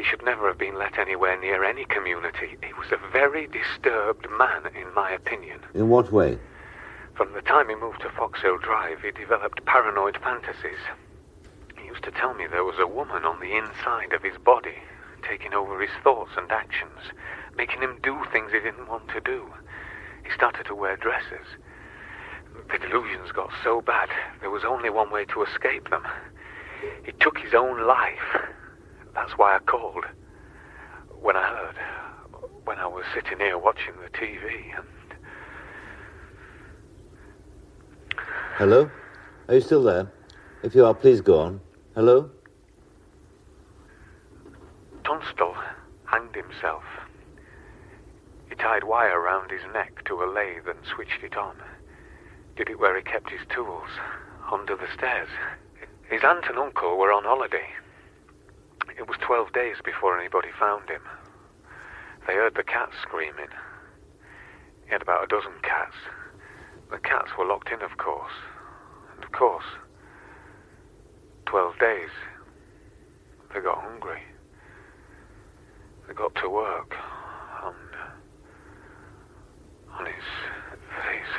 He should never have been let anywhere near any community. He was a very disturbed man, in my opinion. In what way? From the time he moved to Foxhill Drive, he developed paranoid fantasies. He used to tell me there was a woman on the inside of his body, taking over his thoughts and actions, making him do things he didn't want to do. He started to wear dresses. The delusions got so bad, there was only one way to escape them. He took his own life. That's why I called. When I heard, when I was sitting here watching the TV, and Hello? Are you still there? If you are, please go on. Hello? Tunstall hanged himself. He tied wire round his neck to a lathe and switched it on. Did it where he kept his tools, under the stairs. His aunt and uncle were on holiday. It was twelve days before anybody found him. They heard the cats screaming. He had about a dozen cats. The cats were locked in, of course. And of course, twelve days, they got hungry. They got to work, and on his face.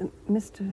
Uh, Mr.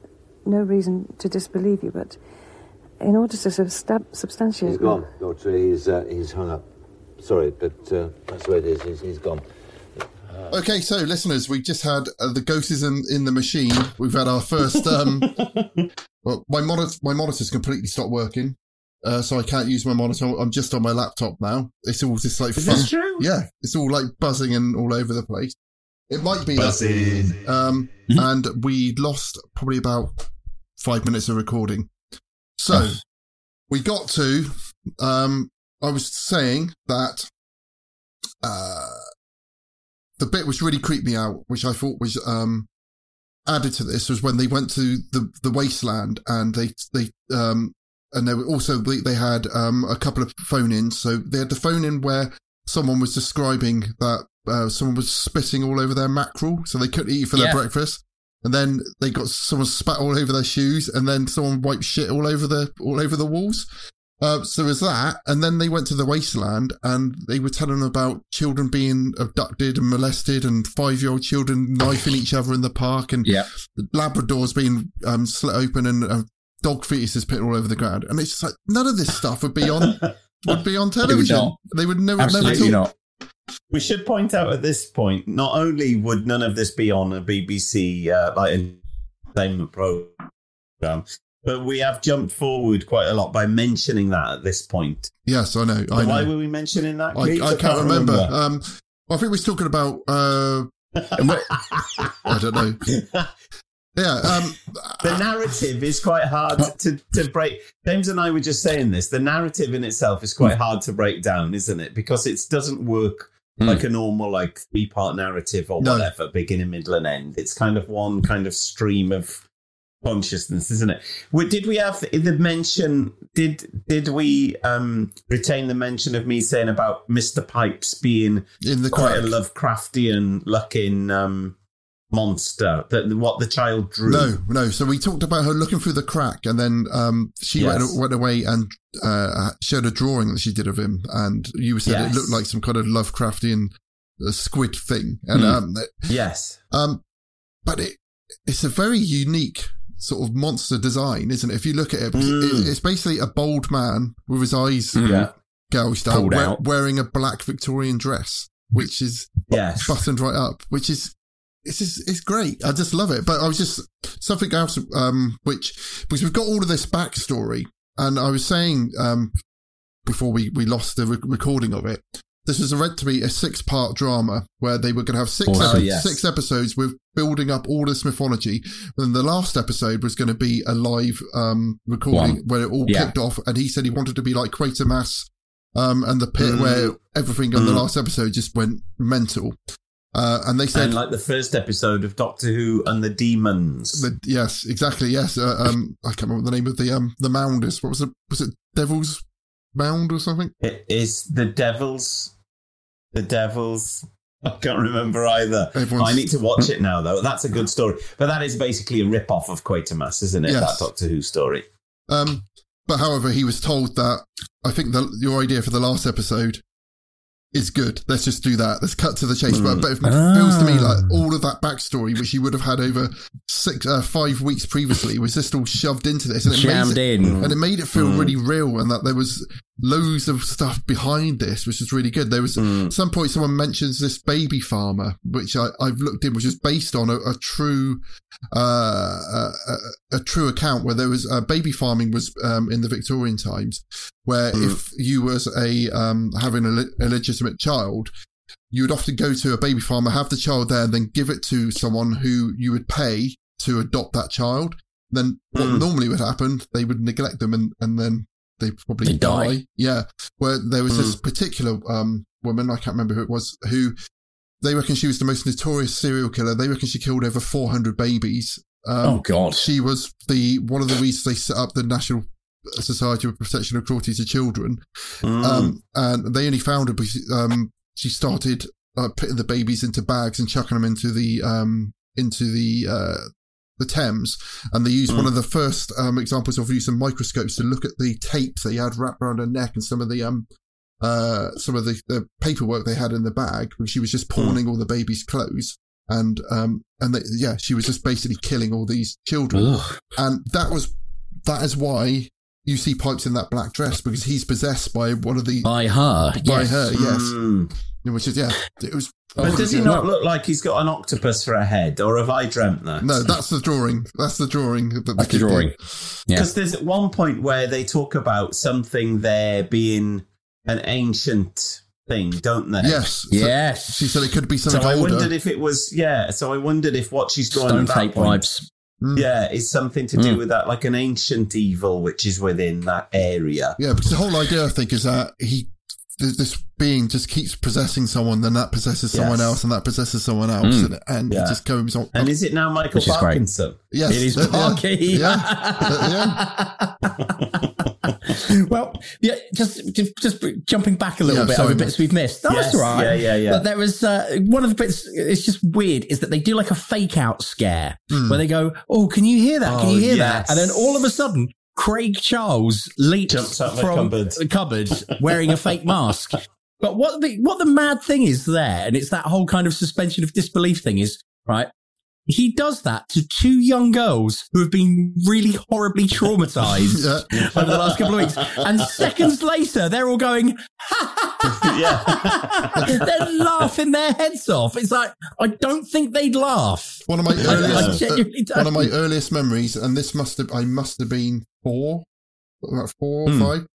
no reason to disbelieve you, but in order to substab- substantiate. He's gone, Doctor. He's, uh, he's hung up. Sorry, but uh, that's the way it is. He's, he's gone. Okay, so listeners, we just had uh, the ghost is in, in the machine. We've had our first. Um, well, my monitor, my monitor's completely stopped working, uh, so I can't use my monitor. I'm just on my laptop now. It's all just like Is fun. this true? Yeah, it's all like buzzing and all over the place. It might be Buzzing. That, um, and we lost probably about five minutes of recording. So we got to. Um, I was saying that. Uh, the bit which really creeped me out, which I thought was um, added to this, was when they went to the, the wasteland and they they um, and they were also they, they had um, a couple of phone ins. So they had the phone in where someone was describing that uh, someone was spitting all over their mackerel, so they couldn't eat for Yeah. their breakfast. And then they got someone spat all over their shoes, and then someone wiped shit all over the all over the walls. Uh, so there's that, and then they went to the wasteland, and they were telling them about children being abducted and molested, and five-year-old children knifing each other in the park, and Yeah. Labradors being um, slit open, and uh, dog fetuses put all over the ground. And it's just like none of this stuff would be on would be on television. not. They would never, Absolutely never talk. We should point out at this point, not only would none of this be on a BBC uh, like entertainment program, but we have jumped forward quite a lot by mentioning that at this point. Yes, I know. I know. Why were we mentioning that? I, Keith? I can't remember. Um, well, I think we was talking about. Uh, I don't know. Yeah, um, the narrative is quite hard to, to break. James and I were just saying this. The narrative in itself is quite hard to break down, isn't it? Because it doesn't work like a normal like three part narrative or No. whatever, beginning, middle, and end. It's kind of one kind of stream of consciousness, isn't it? We- Did we have the mention? Did did we um, retain the mention of me saying about Mister Pipes being in the quite a. Lovecraftian looking um, monster? That what the child drew. No, no. So we talked about her looking through the crack, and then um, she Yes. went, went away and uh, showed a drawing that she did of him, and you said Yes. it looked like some kind of Lovecraftian uh, squid thing, and Hmm. um, Yes. um, but it it's a very unique sort of monster design, isn't it? If you look at it, Mm. it- it's basically a bald man with his eyes Yeah. gouged out, we- out. wearing a black Victorian dress, which is Yes. buttoned right up, which is it's just, it's great. I just love it. But I was just something else, um, which because we've got all of this backstory, and I was saying um, before we we lost the re- recording of it. This was meant to be a six-part drama where they were going to have six epi- Yes. six episodes with building up all this mythology. And the last episode was going to be a live um, recording One. where it all Yeah. kicked off. And he said he wanted to be like Quatermass um, and the pit Mm. where everything on the Mm. last episode just went mental. Uh, and they said, and like the first episode of Doctor Who and the Demons. the, yes, exactly, yes. Uh, um, I can't remember the name of the um the mound is. What was it? Was it Devil's Mound or something? It is the Devils. The Devils. I can't remember either. Everyone's- I need to watch it now, though. That's a good story. But that is basically a rip off of Quatermass, isn't it? Yes. That Doctor Who story. Um, but however, he was told that I think the, your idea for the last episode is good. Let's just do that. Let's cut to the chase. But, Mm. but it feels to me Ah. like all of that backstory, which you would have had over six, uh, five weeks previously, was just all shoved into this, and it Jammed made it, in. and it made it feel Mm. really real, and that there was loads of stuff behind this, which is really good. There was Mm. at some point someone mentions this baby farmer, which I, I've looked in, which is based on a, a true, uh, a, a, a true account where there was uh, baby farming was um, in the Victorian times, where Mm. if you was a um, having a le- illegitimate child, you would often go to a baby farmer, have the child there, and then give it to someone who you would pay to adopt that child. Then what Mm. normally would happen, they would neglect them and, and then they probably They die. die. Yeah. Where there was this Mm. particular um, woman, I can't remember who it was, who they reckon she was the most notorious serial killer. They reckon she killed over 400 babies. Um, Oh, God. She was the one of the reasons they set up the National Society of Protection of Cruelty to Children. Mm. Um, and they only found her because um, she started uh, putting the babies into bags and chucking them into the um, into the uh, the Thames. And they used one Mm. of the first um, examples of using microscopes to look at the tapes they had wrapped around her neck and some of the um uh some of the, the paperwork they had in the bag because she was just pawning all the baby's clothes. And um and they, yeah, she was just basically killing all these children Ugh. and that was that is why you see Pipes in that black dress because he's possessed by one of the By her. by yes. her, yes, Mm. which is yeah, it was. But does he yeah. not look like he's got an octopus for a head, or have I dreamt that? No, that's the drawing. That's the drawing. That That's the kid did. drawing. Yeah. Because there's at one point where they talk about something there being an ancient thing, don't they? Yes, so Yes. She said it could be something. So something I older. wondered if it was yeah. So I wondered if what she's drawing Stone at that tape point, vibes. Mm. yeah, is something to do Mm. with that, like an ancient evil which is within that area. Yeah, because the whole idea I think is that he. Th- This being just keeps possessing someone, then that possesses someone Yes. else, and that possesses someone else, Mm. and, and Yeah. it just goes on. And is it now Michael Which is. Parkinson? yes, It is uh, Parky. Yeah, yeah. well, yeah, just, just just jumping back a little Yeah, bit sorry, over bits we've missed. That's Yes, right. yeah, yeah, yeah. But there was uh, one of the bits. It's just weird. Is that they do like a fake out scare Hmm. where they go, "Oh, can you hear that? Can Oh, you hear yes. that?" And then all of a sudden, Craig Charles leaps Jumps out of the from cupboard. the cupboard wearing a fake mask. But what the what the mad thing is there, and it's that whole kind of suspension of disbelief thing is right. He does that to two young girls who have been really horribly traumatized over the last couple of weeks. And seconds later, they're all going, yeah. they're laughing their heads off. It's like, I don't think they'd laugh. One of my I earliest, genuinely uh, one of my don't. earliest memories, and this must have I must have been four, about four or Hmm. five.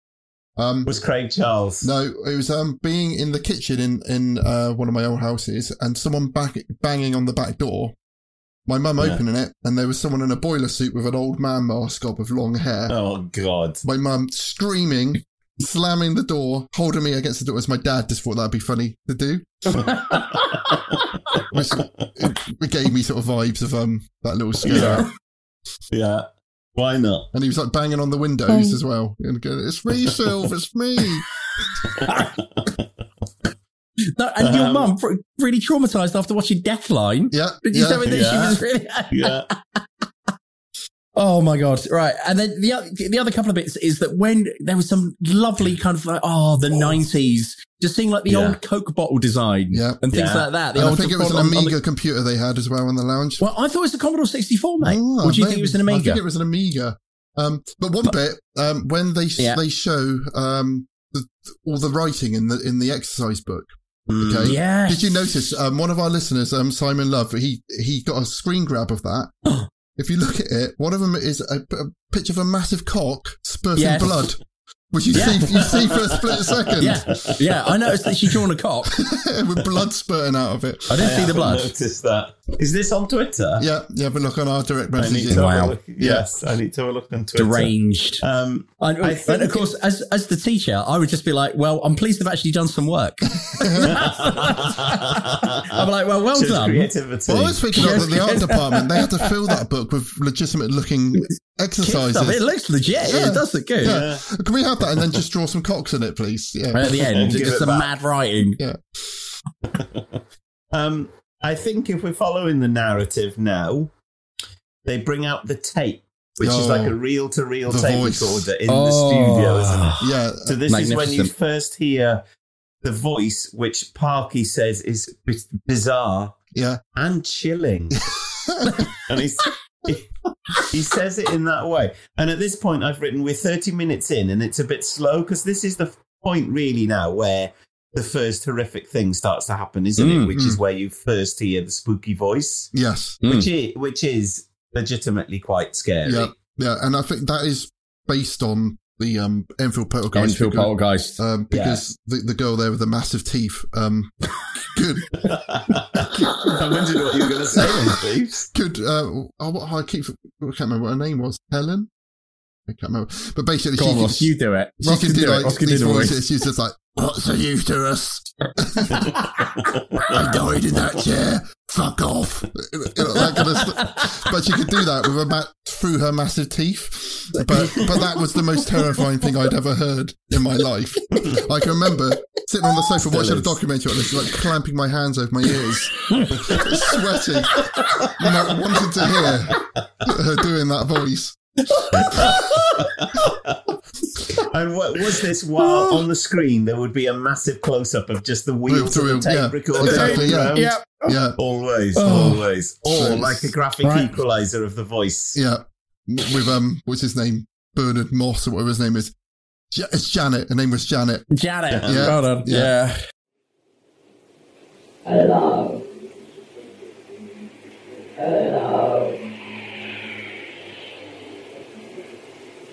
Um, Was Craig Charles? no, it was um being in the kitchen in in uh, one of my old houses, and someone back banging on the back door. My mum Yeah. opening it, and there was someone in a boiler suit with an old man mask on with long hair. Oh God. My mum screaming, slamming the door, holding me against the door. As my dad just thought that'd be funny to do. Which it, it gave me sort of vibes of um that little scare. Yeah. yeah. Why not? And he was like banging on the windows as well. And going, it's me, Sylv, it's me. No, and your Um, mum really traumatized after watching Deathline. Yeah. Did you yeah. tell me that she was really? Yeah. Oh my god! Right, and then the other, the other couple of bits is that when there was some lovely kind of like oh the nineties, just seeing like the Yeah. old Coke bottle design, Yeah. and things Yeah. like that. The And I think it was an on- on the- Amiga computer they had as well in the lounge. well, I thought it was a Commodore sixty four, mate. Oh, or do you think it was an I Amiga? think it was an Amiga. Um, but one bit, um, when they Yeah. they show um, the, all the writing in the in the exercise book, Okay. Yes. Did you notice um, one of our listeners, um, Simon Love, he he got a screen grab of that. if you look at it, one of them is a, a picture of a massive cock spurting Yes. blood, which you Yeah. see you see for a split second. Yeah, yeah. I noticed that she drawn a cock. with blood spurting out of it. I didn't see the haven't blood. Noticed that. Is this on Twitter? Yeah, yeah. But look on our direct I need messaging. to have a Wow. look- Yes, I need to have a look on Twitter. Deranged. Um, And, I and of course, as as the teacher, I would just be like, "Well, I'm pleased they've actually done some work." I'm like, "Well, well Shows done." creativity. Well, I was thinking Yes, of the art department. They had to fill that book with legitimate looking Kid exercises. stuff. It looks legit. Yeah. It does look good. Yeah. Can we have that and then just draw some cocks in it, please? Yeah. And at the end, Give just it some back. mad writing. Yeah. Um, I think if we're following the narrative now, they bring out the tape, which is Oh, like a reel to reel tape voice. recorder in Oh. the studio, isn't it? Yeah. So this is when you first hear the voice, which Parky says is b- bizarre Yeah. and chilling. and he's, he, he says it in that way. And at this point, I've written, we're 30 minutes in, and it's a bit slow because this is the point really now where the first horrific thing starts to happen, isn't Mm, it? Which is where you first hear the spooky voice, Yes. which is which is legitimately quite scary. Yeah. Yeah. And I think that is based on the um, Enfield Poltergeist. Enfield because- Poltergeist. Um, because the, the girl there with the massive teeth um, could I wondered what you were going to say, then, Steve. could uh, oh, I keep I can't remember what her name was. Helen. I can't remember. But basically, Go she on, could, Ross, you do it. she Ross could can do do it. like Ross can do these the voices. She's just like, "What's the uterus? I died in that chair. Fuck off." You know, that kind of stuff. But she could do that with her ma- through her massive teeth. But but that was the most terrifying thing I'd ever heard in my life. I can remember sitting on the sofa Still watching a documentary on this, like clamping my hands over my ears, sweating, not wanting to hear her doing that voice. And what was this? While on the screen, there would be a massive close up of just the wheels to of the tape yeah, recorder. exactly, yeah. Yeah. Yeah, Always, Oh. always. Or So like a graphic Right. equalizer of the voice. yeah. With um, what's his name? Bernard Moss or whatever his name is. It's Janet. Her name was Janet. Janet. Yeah. Well done. Yeah. Yeah. Hello. Hello.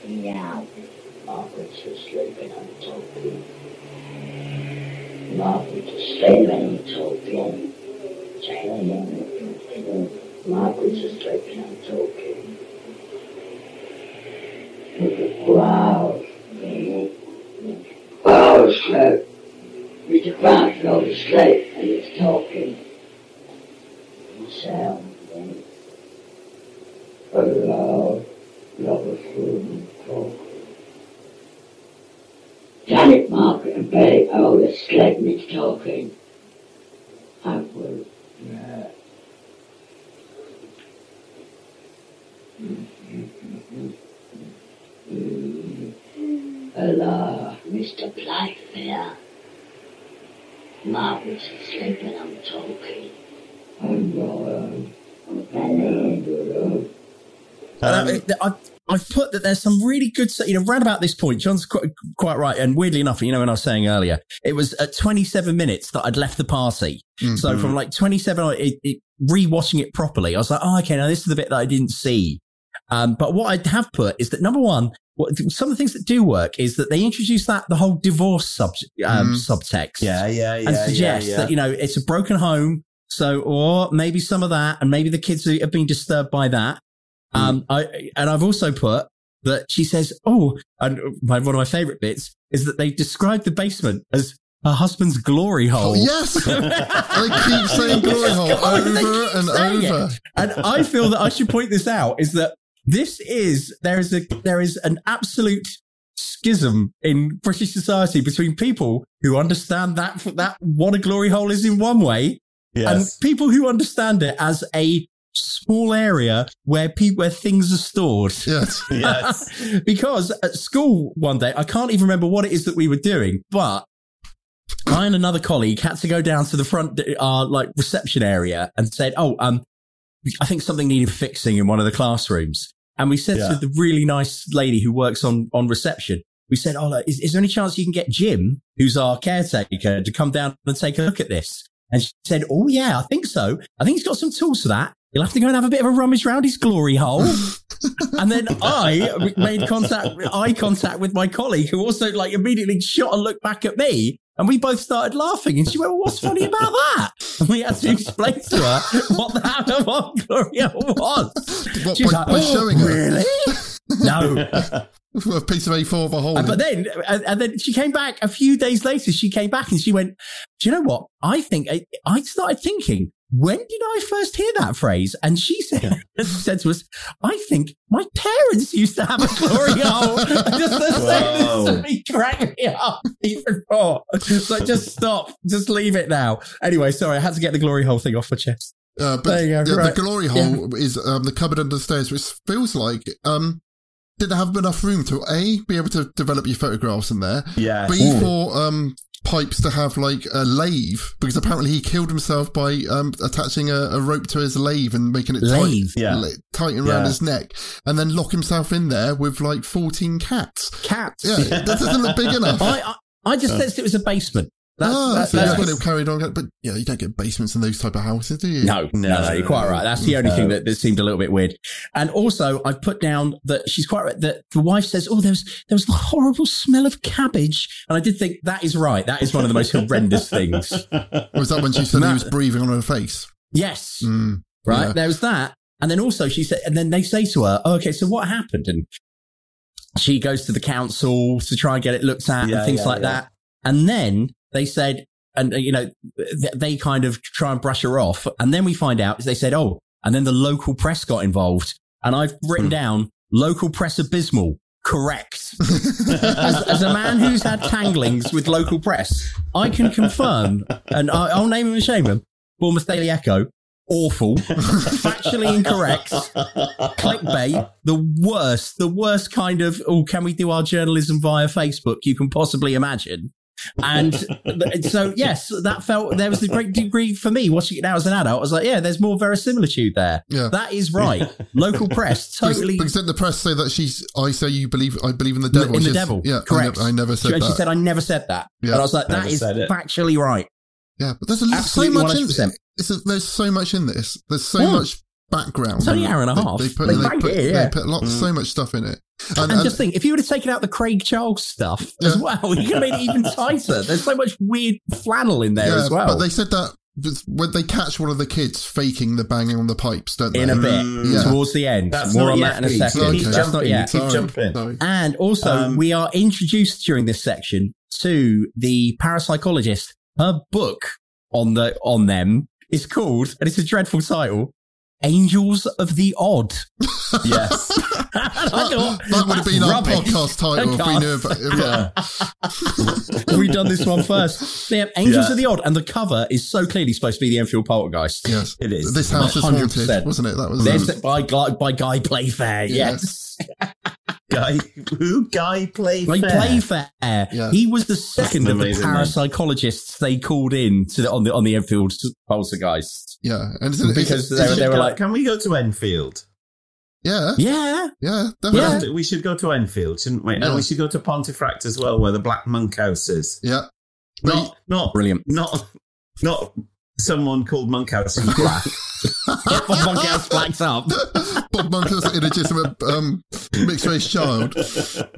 Yeah. Margaret's sleeping and talking. Margaret's sleeping and talking. Margaret's sleeping and talking. Wow. Oh, sleep. Mr. Frank fell asleep and he's talking. Sound. Hello. Love food talk. Janet, Margaret and Betty are all asleep and he's talking. I will. Yeah. Hello, Mr. Playfair. Margaret's asleep and I'm talking. I'm going. I'm going. And um, I, I, I've put that there's some really good, you know, round about this point, John's quite, quite right. And weirdly enough, you know, when I was saying earlier, it was at 27 minutes that I'd left the party. So from like 27, it, it, rewatching it properly, I was like, oh, okay, now this is the bit that I didn't see. Um, but what I have put is that number one, what, some of the things that do work is that they introduce that the whole divorce sub, um, subtext Yeah, yeah, yeah. and yeah, suggest yeah. that you know it's a broken home so or maybe some of that and maybe the kids have been disturbed by that um i and i've also put that she says oh and my, one of my favorite bits is that they describe the basement as her husband's glory hole Oh, yes. I keep saying glory hole over and saying it. over. and I feel that I should point this out is that this is there is a there is an absolute schism in British society between people who understand that that what a glory hole is in one way and people who understand it as a small area where people where things are stored. Yes. Yes. because at school one day, I can't even remember what it is that we were doing, but I and another colleague had to go down to the front, uh, like reception area and said, Oh, um, I think something needed fixing in one of the classrooms. And we said Yeah. to the really nice lady who works on, on reception, we said, "Oh, look, is, is there any chance you can get Jim, who's our caretaker, to come down and take a look at this?" And she said, "Oh yeah, I think so. I think he's got some tools for that. You'll have to go and have a bit of a rummage around his glory hole." and then I made contact, eye contact with my colleague, who also like immediately shot a look back at me. And we both started laughing. And she went, well, what's funny about that? And we had to explain to her what the hell glory hole was. What, She was by, like, by "Oh, showing her? really? No. a piece of A4 of a hole. But then, and, and then she came back a few days later. She came back and she went, "Do you know what? I think I, I started thinking. When did I first hear that phrase?" And she said, said to us, "I think my parents used to have a glory hole." Just the Whoa. same to me cracked me up even more. So just stop. Just leave it now. Anyway, sorry, I had to get the glory hole thing off my chest. Uh, but There you go, the, right. the glory hole is um, the cupboard under the stairs, which feels like um, didn't have enough room to a be able to develop your photographs in there. Yeah. B Ooh. for um, pipes to have like a lathe because apparently he killed himself by um, attaching a, a rope to his lathe and making it Lathe? tight, Yeah. la- tighten around Yeah. his neck, and then lock himself in there with like fourteen cats. Cats. Yeah, that doesn't look big enough. I, I, I just sensed it was a basement. That's, oh, that- so that's that's what- when it carried on. But yeah, you don't get basements in those type of houses, do you? No, no, no, you're quite right. That's the only No. thing that, that seemed a little bit weird. And also, I put down that she's quite right. That the wife says, "Oh, there was there was a horrible smell of cabbage," and I did think that is right. That is one of the most horrendous things. Was that when she said he was breathing on her face? Yes, Mm, right. yeah. There was that, and then also she said, and then they say to her, oh, "Okay, so what happened?" And she goes to the council to try and get it looked at Yeah, and things yeah, like yeah. that. And then they said, and uh, you know, they kind of try and brush her off. And then we find out is they said, oh, and then the local press got involved. And I've written Hmm. down local press abysmal. Correct. as, as a man who's had tanglings with local press, I can confirm, and I, I'll name him and shame him. Bournemouth Daily Echo, awful, factually incorrect, clickbait, the worst, the worst kind of, oh, can we do our journalism via Facebook you can possibly imagine. And so, yes, that felt, there was a great degree for me watching it now as an adult. I was like, yeah, there's more verisimilitude there. Yeah. That is right. Local press, totally. Because, because didn't the press say that she's. I say you believe. I believe in the devil. in the devil. Yeah, correct. I, never, I never said and that. she said, I never said that. Yeah. and I was like, Never that is factually right. yeah, but there's a, so much in 100%. this. There's so much in this. There's so Yeah. much background. It's only an hour and a half. They, put, They they, put, it, yeah. they put lots, so mm. much stuff in it. And, just uh, think, if you would have taken out the Craig Charles stuff as well, you could have made it even tighter. There's so much weird flannel in there yeah, as well. but they said that when they catch one of the kids faking the banging on the pipes, don't they? in a bit mm. Yeah. towards the end. That's More on that in a Pete. second. Keep jumping, not yet. keep Sorry, jumping. sorry. And also, Um, we are introduced during this section to the parapsychologist. Her book on the on them is called, and it's a dreadful title, Angels of the Odd. Yes. And I thought, That, that would have "That's been our podcast title if we knew about Podcast. if, We've done this one first. Yeah, Angels Yeah. of the Odd, and the cover is so clearly supposed to be the Enfield Poltergeist. Yes, It is. This house is 100%. haunted, wasn't it? That was There's by Guy, by Guy Playfair. Yes. Yes, Guy, who? Guy Playfair. Guy Playfair. Yeah. He was the second of the amazing name. parapsychologists they called in to the, on the on the Enfield Poltergeist yeah, and it's, it's, because it's, they, were- it's, they were Go- like, Can we go to Enfield? Yeah, yeah, yeah, We, definitely. have to- we should go to Enfield, shouldn't we? Yeah. And we should go to Pontefract as well, where the Black Monk House is. Yeah. Not, not, brilliant. not, not someone called Monkhouse in black. One gets blacked up. Bob Monk is an illegitimate um, mixed race child. the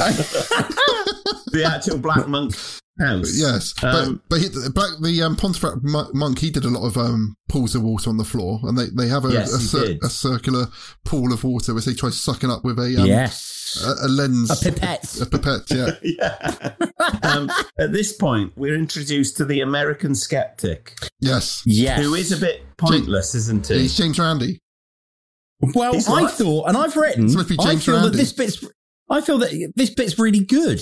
actual Black Monk House. Yes, Um, but but he, back the um, Pontefract monk, he did a lot of um, pools of water on the floor, and they, they have a Yes, a, he cir- a circular pool of water which they try sucking up with a um, yes, a, a lens, a pipette. a pipette. Yeah, yeah. um, at this point, we're introduced to the American skeptic, yes, yes. who is a bit pointless, isn't he? he's James Randi. Well, He's I what? thought, and I've written, It's supposed to be I James feel that this bit's, I feel that this bit's really good.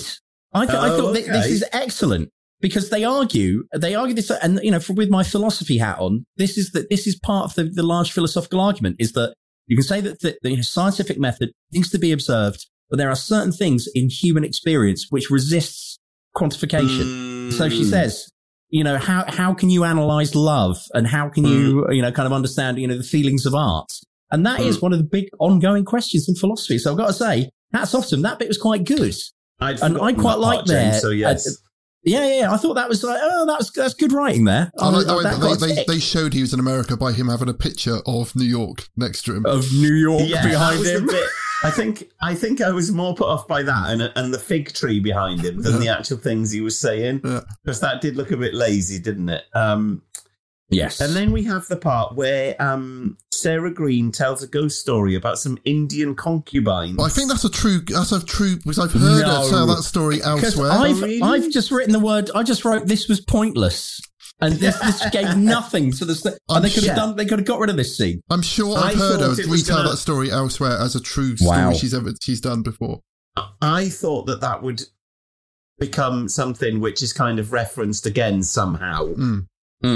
I, th- I Oh, thought that this is excellent because they argue, they argue this, and you know, for, with my philosophy hat on, this is that this is part of the, the large philosophical argument is that you can say that the, the scientific method needs to be observed, but there are certain things in human experience which resists quantification. So she Mm. says, you know, how, how can you analyze love and how can you, you know, kind of understand, you know, the feelings of art? And that is one of the big ongoing questions in philosophy. So I've got to say, hats off to them. That bit was quite good. I'd and I forgotten quite that like part, James, so yes. uh, yeah, yeah, yeah. I thought that was like, oh, that's that's good writing there. I like the Oh, way that that got a they, they, they showed he was in America by him having a picture of New York next to him. of New York Yeah, behind him. bit- I think I think I was more put off by that and and the fig tree behind him than the actual things he was saying because that did look a bit lazy, didn't it? Um, yes. And then we have the part where um, Sarah Greene tells a ghost story about some Indian concubines. But I think that's a true. That's a true because I've heard her tell that story elsewhere. I've, I've just written the word. I just wrote this was pointless, and this, this gave nothing to the. st- And they could have sure- done. They could have got rid of this scene. I'm sure I I've heard her thought it was retell gonna- that story elsewhere as a true story Wow. she's ever she's done before. I thought that that would become something which is kind of referenced again somehow, Mm.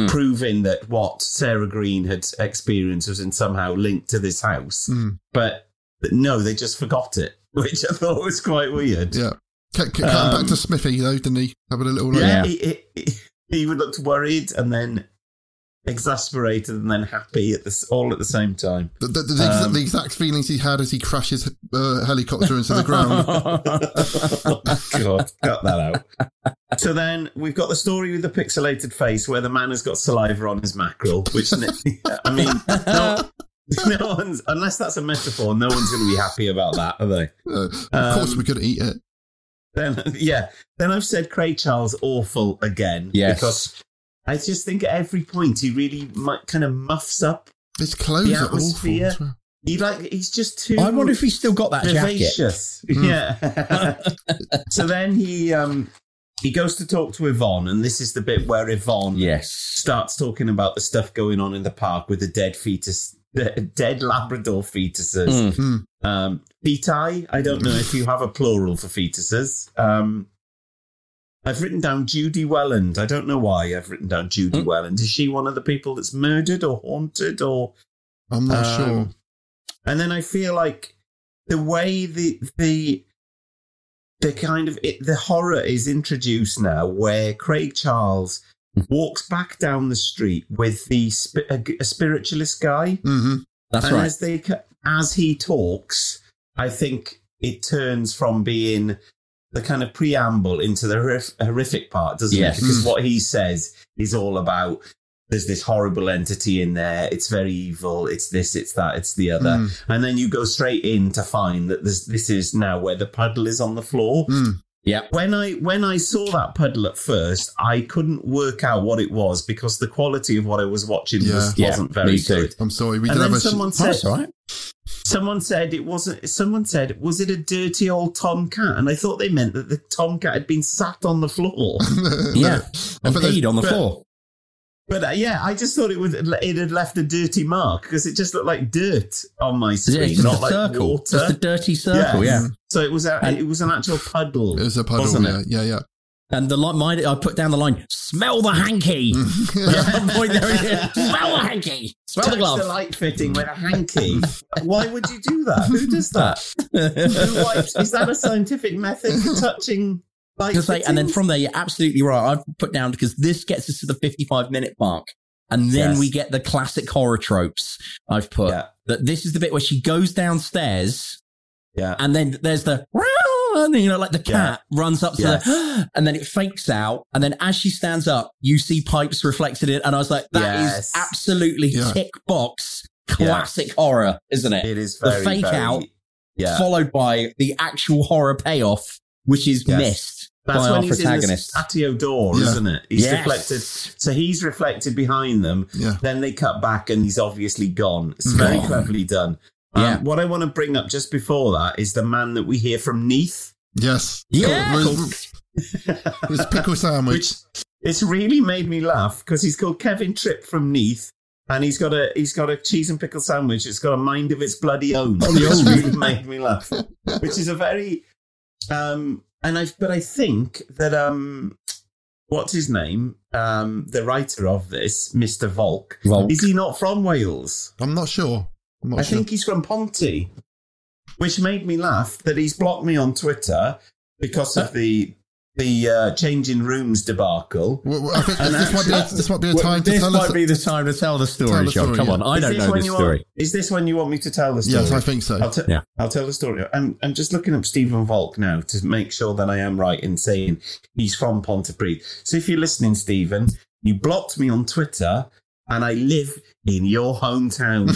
Proving that what Sarah Greene had experienced was in somehow linked to this house. Mm. But no, they just forgot it, which I thought was quite weird. Yeah. Cut, cut, cutting back Um, to Smithy though, didn't he? Having a little like, Yeah, He, he, he would look worried and then exasperated and then happy at this all at the same time. The, the, the, ex- Um, the exact feelings he had as he crashes uh, helicopter into the ground. oh, God, cut that out. So then we've got the story with the pixelated face where the man has got saliva on his mackerel, which I mean, no, no one's unless that's a metaphor, no one's going to be happy about that, are they? Uh, of course, Um, we could eat it. Then yeah, then I've said Craig Charles awful again Yes. because I just think at every point he really might kind of muffs up His clothes the are awful. atmosphere. He like he's just too. I wonder if he's still got that jacket. vivacious. Hmm. Yeah. so then he um he goes to talk to Yvonne, and this is the bit where Yvonne Yes. starts talking about the stuff going on in the park with the dead fetus, the dead Labrador fetuses. Mm. Um, feti. I don't know if you have a plural for fetuses. Um, I've written down Judy Welland. I don't know why I've written down Judy Welland. Is she one of the people that's murdered or haunted or? I'm not Um, sure. And then I feel like the way the the the kind of it, the horror is introduced now, where Craig Charles walks back down the street with the a, a spiritualist guy. hmm That's and right. As they as he talks, I think it turns from being the kind of preamble into the horrific, horrific part, doesn't Yes. it? Because what he says is all about there's this horrible entity in there. It's very evil. It's this, it's that, it's the other. Mm. And then you go straight in to find that this this is now where the puddle is on the floor. Mm. Yeah. When I when I saw that puddle at first, I couldn't work out what it was because the quality of what I was watching Yeah. was, Yeah, wasn't very good. I'm sorry. We And did have then a. someone Oh, said, that's all right. Someone said it wasn't. Someone said, "Was it a dirty old tomcat?" And I thought they meant that the tomcat had been sat on the floor. Yeah. And but there's- peed on the but- floor. But uh, yeah, I just thought it was it had left a dirty mark because it just looked like dirt on my Yeah, screen, it's just not a like circle. water. Just a dirty circle, Yes. yeah. So it was a, And- it was an actual puddle. It was a puddle. wasn't Yeah, it? yeah, yeah. And the line, my, I put down the line, smell the hanky. Point there, smell the hanky. Smell the Touch glove. the light fitting with a hanky. Why would you do that? Who does that? Who wipes? Is that a scientific method for touching light say, and then from there, you're absolutely right. I've put down because this gets us to the 55 minute mark. And then Yes. we get the classic horror tropes. I've put Yeah. that this is the bit where she goes downstairs yeah, and then there's the, and then, you know, like the cat runs up to Yes. the, and then it fakes out. And then as she stands up, you see pipes reflected in. It, and I was like, that is Yes. absolutely Yeah. tick box classic horror, isn't it? it is the fake very- out Yeah, followed by the actual horror payoff, which is Yes. missed That's by when our he's protagonist. in the patio door, Yeah. isn't it? He's Yes. reflected. So he's reflected behind them. Yeah. Then they cut back and he's obviously gone. It's very Gone. cleverly done. Um, What I want to bring up just before that is the man that we hear from Neath. Yes. Yeah. It was, pickle sandwich. which it's really made me laugh because he's called Kevin Tripp from Neath. And he's got a he's got a cheese and pickle sandwich. It's got a mind of its bloody own. Oh, Which own. really made me laugh. Which is a very um and I but I think that um what's his name? Um the writer of this, Mr. Volk. Volk. Is he not from Wales? I'm not sure. I'm not I sure. think he's from Ponty. Which made me laugh that he's blocked me on Twitter because of the the uh, changing rooms debacle. Well, I think this might be a- this might be a time to this might be the time to tell the story, Tell the John. Come yeah. on, I Is don't know when this you story. Want, is this when you want me to tell the story? Yes, I think so. I'll, t- Yeah. I'll tell the story. I'm, I'm just looking up Stephen Volk now to make sure that I am right in saying he's from Pontypridd. So if you're listening, Stephen, you blocked me on Twitter and I live in your hometown.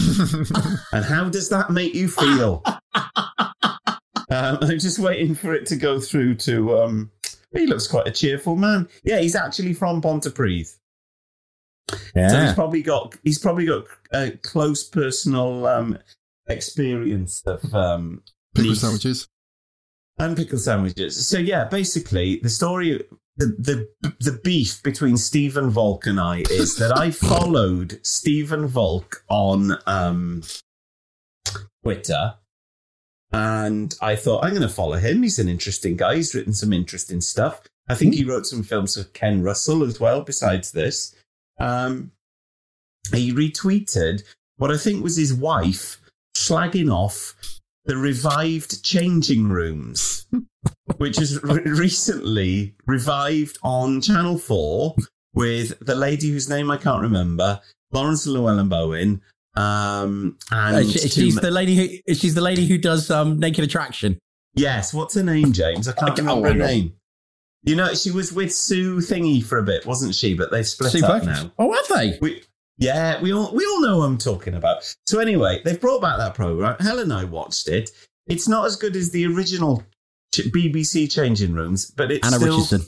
and how does that make you feel? um, I'm just waiting for it to go through to. Um, he looks quite a cheerful man. Yeah, he's actually from Pontypridd. So he's probably got he's probably got a close personal um, experience of um, Pickle sandwiches. and pickle sandwiches. So yeah, basically the story, the the the beef between Stephen Volk and I is that I followed Stephen Volk on um, Twitter. And I thought, I'm going to follow him. He's an interesting guy. He's written some interesting stuff. I think he wrote some films with Ken Russell as well, besides this. Um, he retweeted what I think was his wife slagging off the revived changing rooms, which is re- recently revived on Channel 4 with the lady whose name I can't remember, Laurence Llewelyn-Bowen. Um, and Uh, she- she's ma- the lady who she's the lady who does um, Naked Attraction. Yes, what's her name, James? I can't I can't remember her name. You know, she was with Sue Thingy for a bit, wasn't she? But they've split Sue up Perkins. now. Oh, have they? We, yeah, we all we all know I'm talking about. So anyway, they've brought back that program. Helen and I watched it. It's not as good as the original BBC Changing Rooms, but it's Anna still Richardson.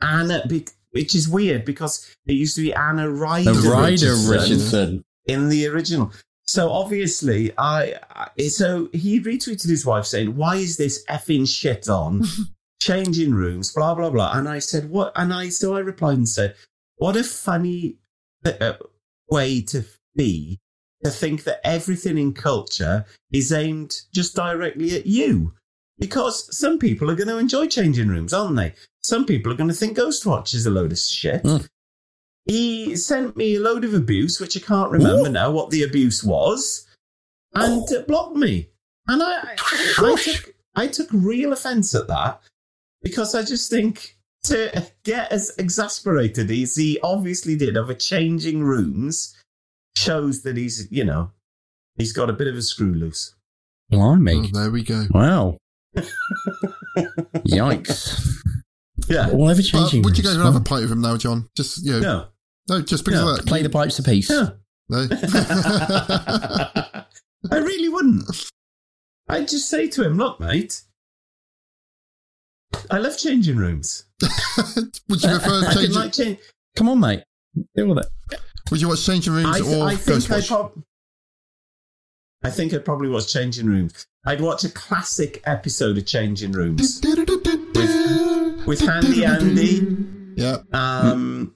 Anna, which is weird because it used to be Anna Ryder, The Ryder Richardson Richardson. in the original. So obviously, I, I so he retweeted his wife saying, "Why is this effing shit on? Changing rooms, blah blah blah." And I said, "What?" And I so I replied and said, "What a funny uh, way to be to think that everything in culture is aimed just directly at you." Because some people are going to enjoy changing rooms, aren't they? Some people are going to think Ghostwatch is a load of shit. He sent me a load of abuse, which I can't remember now what the abuse was, and uh, blocked me. And I, I, I took I took real offence at that because I just think to get as exasperated as he obviously did over changing rooms shows that he's you know he's got a bit of a screw loose. Blimey. there we go. Wow. Yikes. Yeah. All ever Uh, changing. would you go rooms. and have a pint with him now, John? Just you know, No. no, just because No. of that. Play the pipes of peace. Yeah. No. I really wouldn't. I'd just say to him, look, mate, I love changing rooms. Would you prefer I can changing? like change. Come on, mate. Deal with it. Would you watch changing rooms I, or I think I prob- I think I'd probably watch Changing Rooms. I'd watch a classic episode of Changing Rooms with, with Handy Andy. Yeah. Um,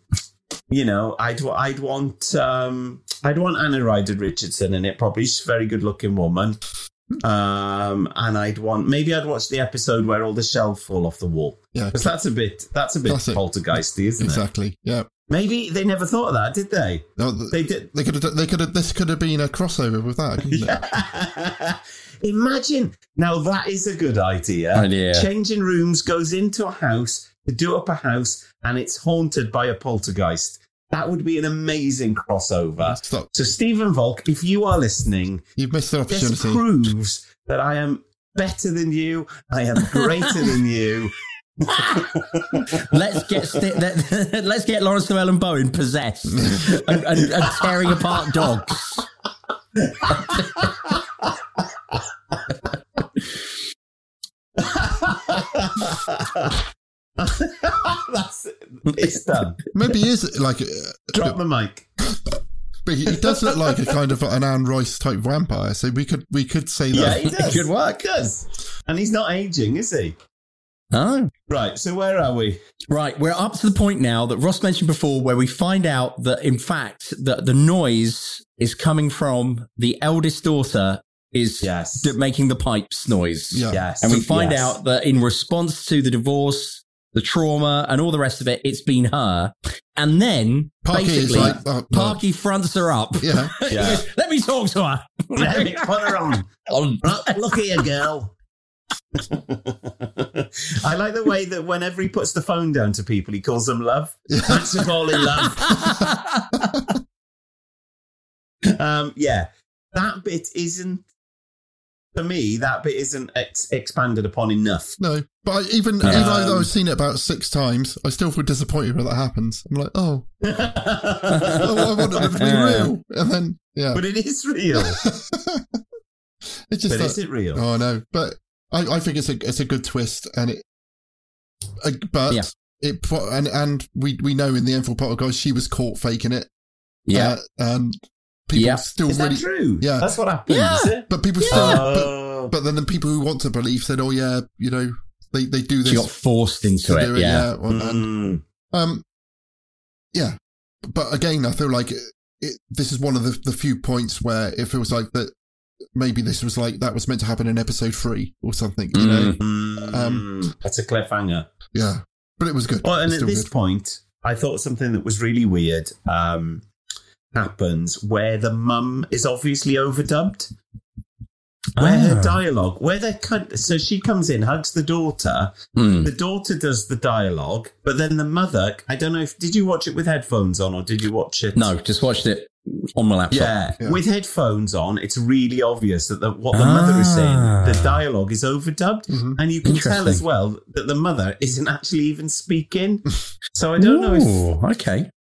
you know, I'd I'd want um, I'd want Anna Ryder Richardson in it. Probably she's a very good looking woman. Um, and I'd want maybe I'd watch the episode where all the shelves fall off the wall. Yeah. because that's a bit that's a bit Classic. poltergeisty, isn't it? Exactly. Yeah. Maybe they never thought of that, did they? No, th- They did. They could have. They could have. This could have been a crossover with that. couldn't it? Imagine now that is a good idea. Idea. Changing rooms goes into a house to do up a house, and it's haunted by a poltergeist. That would be an amazing crossover. Stop. So Stephen Volk, if you are listening, You've missed the opportunity. this opportunity. proves that I am better than you. I am greater than you. Let's get sti- let, let's get Laurence Llewelyn-Bowen possessed and, and, and tearing apart dogs. That's it. It's done. Maybe he is like. uh, Drop the mic. But he, he does look like a kind of an Anne Rice type vampire, so we could we could say Yeah, that. he does. Good work. He does. And he's not aging, is he? Oh. Right. So where are we? Right, we're up to the point now that Ross mentioned before where we find out that in fact that the noise is coming from the eldest daughter is Yes. d- making the pipes noise. Yeah. Yes. And we find Yes. out that in response to the divorce, the trauma and all the rest of it, it's been her. And then Parky basically like, oh, no. Parky fronts her up. Yeah. Yeah. goes, Let me talk to her. Let me put her on. On. Right, look here, girl. I like the way that whenever he puts the phone down to people, he calls them love. Thanks for calling love. um, yeah, that bit isn't for me. That bit isn't ex- expanded upon enough. No, but I, even Um, even though I've seen it about six times, I still feel disappointed when that happens. I'm like, oh, oh I want it to be real, and then yeah, But it is real. it's just but that- is it real? Oh no, but I, I think it's a it's a good twist, and it, uh, but Yeah. it and and we we know in the end Enfield Poltergeist she was caught faking it. Yeah. uh, and people Yeah. still Is really true? Yeah, That's what happens. Yeah. it? But people Yeah. still, but, but then the people who want to believe said, "Oh yeah, you know, they they do this." She got forced into to it. do yeah. well, and- um, yeah, but again, I feel like it, it, this is one of the, the few points where if it feels like that maybe this was like that was meant to happen in episode three or something, you know? Um, That's a cliffhanger. yeah, but it was good. Well, and at this good. point, I thought something that was really weird um, happens where the mum is obviously overdubbed. Where her Ah. dialogue, where they cut, so she comes in, hugs the daughter. Hmm. The daughter does the dialogue, but then the mother. I don't know if did you watch it with headphones on or did you watch it? No, just watched it on my laptop. Yeah, with headphones on, it's really obvious that the, what the mother is saying, Ah. the dialogue is overdubbed, and you can tell as well that the mother isn't actually even speaking. So I don't know if okay.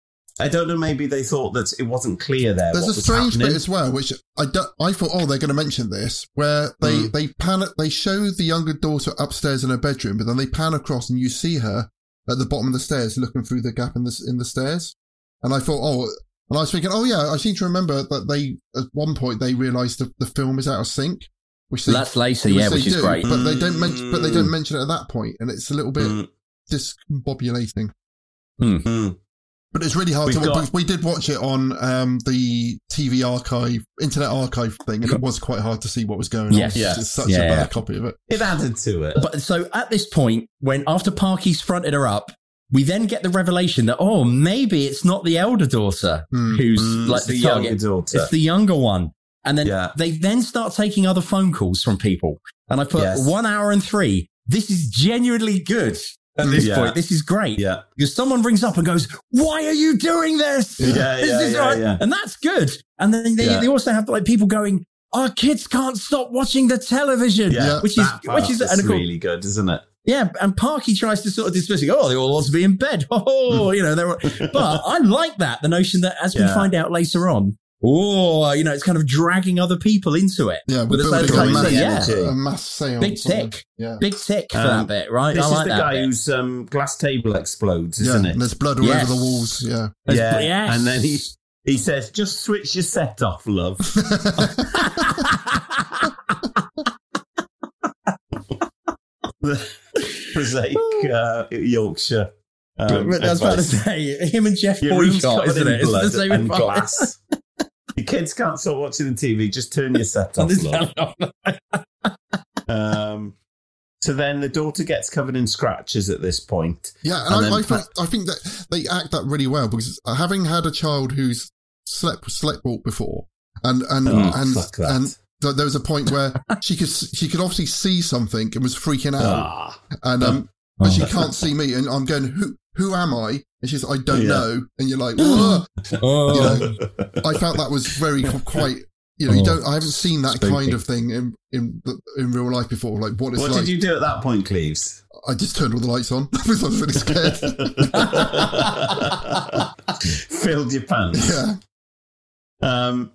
I don't know. Maybe they thought that it wasn't clear there. There's what a was strange happening. bit as well, which I don't, I thought, oh, they're going to mention this, where they Mm. they pan they show the younger daughter upstairs in her bedroom, but then they pan across and you see her at the bottom of the stairs looking through the gap in the in the stairs, and I thought, oh, and I was thinking, oh yeah, I seem to remember that they at one point they realised that the film is out of sync, which they, That's later, yeah, they which is do, great. but they don't mention, but they Mm. don't mention it at that point, and it's a little bit discombobulating. Hmm. But it's really hard We've to watch. got- because We did watch it on um, the TV archive, Internet Archive thing, and it was quite hard to see what was going Yes. on. Yes, It's such Yeah, a bad yeah. copy of it. It added to it. But so at this point, when after Parky's fronted her up, we then get the revelation that oh, maybe it's not the elder daughter who's Mm, like it's the, the target. younger daughter. It's the younger one. And then they then start taking other phone calls from people. And I put Yes. one hour and three. This is genuinely good at this Yeah. point. This is great. Yeah. Because someone rings up and goes, Why are you doing this? Yeah, This yeah, is yeah, right." yeah. And that's good. And then they, Yeah. they also have like people going, Our kids can't stop watching the television. Yeah, Which is which is part and of course, really good, isn't it? yeah, and Parky tries to sort of dismiss it. Oh, they all ought to be in bed. Oh, hmm. you know, they're. But I like that the notion that as we find out later on, oh, you know, it's kind of dragging other people into it. Yeah, with we're a building sense a of, mass, yeah, a mass seance. big tick, Yeah. big tick for Um, that bit, right? This I is like the guy bit. whose um, glass table explodes, isn't it? and there's blood all Yes. over the walls. Yeah. There's- yeah, yes. and then he he says, "Just switch your set off, love." Prosaic uh, Yorkshire. Um, But I was about to say him and Geoff Your room's Boycott, isn't in it? It's the same and glass. Your kids can't stop watching the TV. Just turn your set off, love. Um, so then the daughter gets covered in scratches at this point. Yeah, and, then I, I, Pa- think, I think that they act that really well because having had a child who's slept slept walked before, and and Oh, and fuck that. and there was a point where she could she could obviously see something and was freaking out, Ah. and um, but she Oh. can't see me, and I'm going, who who am I? And she's, I don't Yeah. know, and you're like, Oh. you know, I felt that was very quite. You know, you Oh, don't. I haven't seen that spooky. kind of thing in in in real life before. Like what it's What like. did you do at that point, Cleves? I just turned all the lights on because I was really scared. Filled your pants. yeah. Um,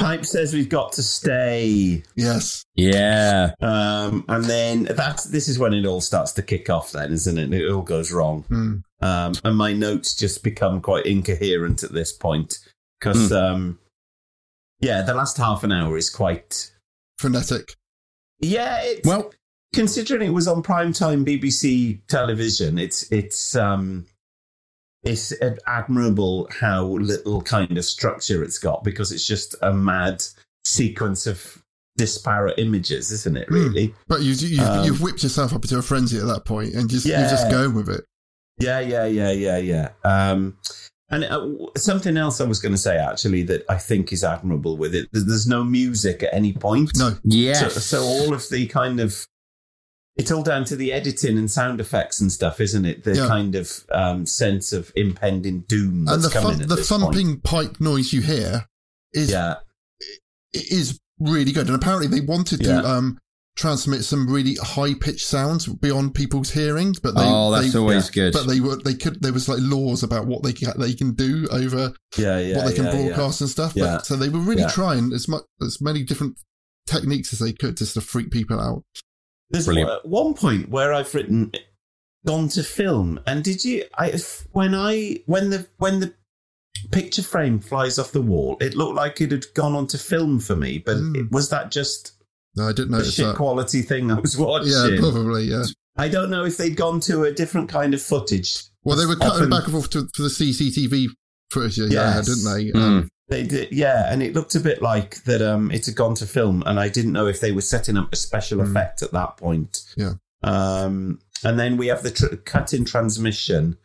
Pipe says we've got to stay. Yes. Yeah. Um, and then that's this is when it all starts to kick off. Then, isn't it? It all goes wrong. Hmm. Um, and my notes just become quite incoherent at this point because, Hmm. um, yeah, the last half an hour is quite Frenetic. Yeah, it's, well, considering it was on primetime BBC television, it's it's um it's admirable how little kind of structure it's got because it's just a mad sequence of disparate images, isn't it? Really? But you, you've, Um, you've whipped yourself up into a frenzy at that point and just, Yeah. you're just going with it. Yeah, yeah, yeah, yeah, yeah. Um, and uh, something else I was going to say actually that I think is admirable with it. There's, there's no music at any point. No. Yeah. So, so all of the kind of it's all down to the editing and sound effects and stuff, isn't it? The Yeah. kind of um, sense of impending doom that's and the coming thump, at the this point. thumping pipe noise you hear is Yeah. is really good. And apparently they wanted Yeah. to um, transmit some really high pitched sounds beyond people's hearing, but they Oh, that's they- always good. But they were they could there was like laws about what they can, they can do over Yeah, yeah, what they can yeah, yeah. broadcast and stuff. Yeah. But, so they were really Yeah. trying as much as many different techniques as they could just to freak people out. There's Brilliant. one, one point where I've written gone to film, and did you? I when I when the when the picture frame flies off the wall, it looked like it had gone on to film for me. But it, was that just No, I didn't a the shit that. quality thing I was watching? Yeah, probably. Yeah. I don't know if they'd gone to a different kind of footage. Well, they were cutting Often- back and forth to, for the CCTV footage, yeah, didn't they? Mm. Um, They did, yeah, and it looked a bit like that. Um, it had gone to film, and I didn't know if they were setting up a special Mm. effect at that point. Yeah. Um, and then we have the tr- cut in transmission,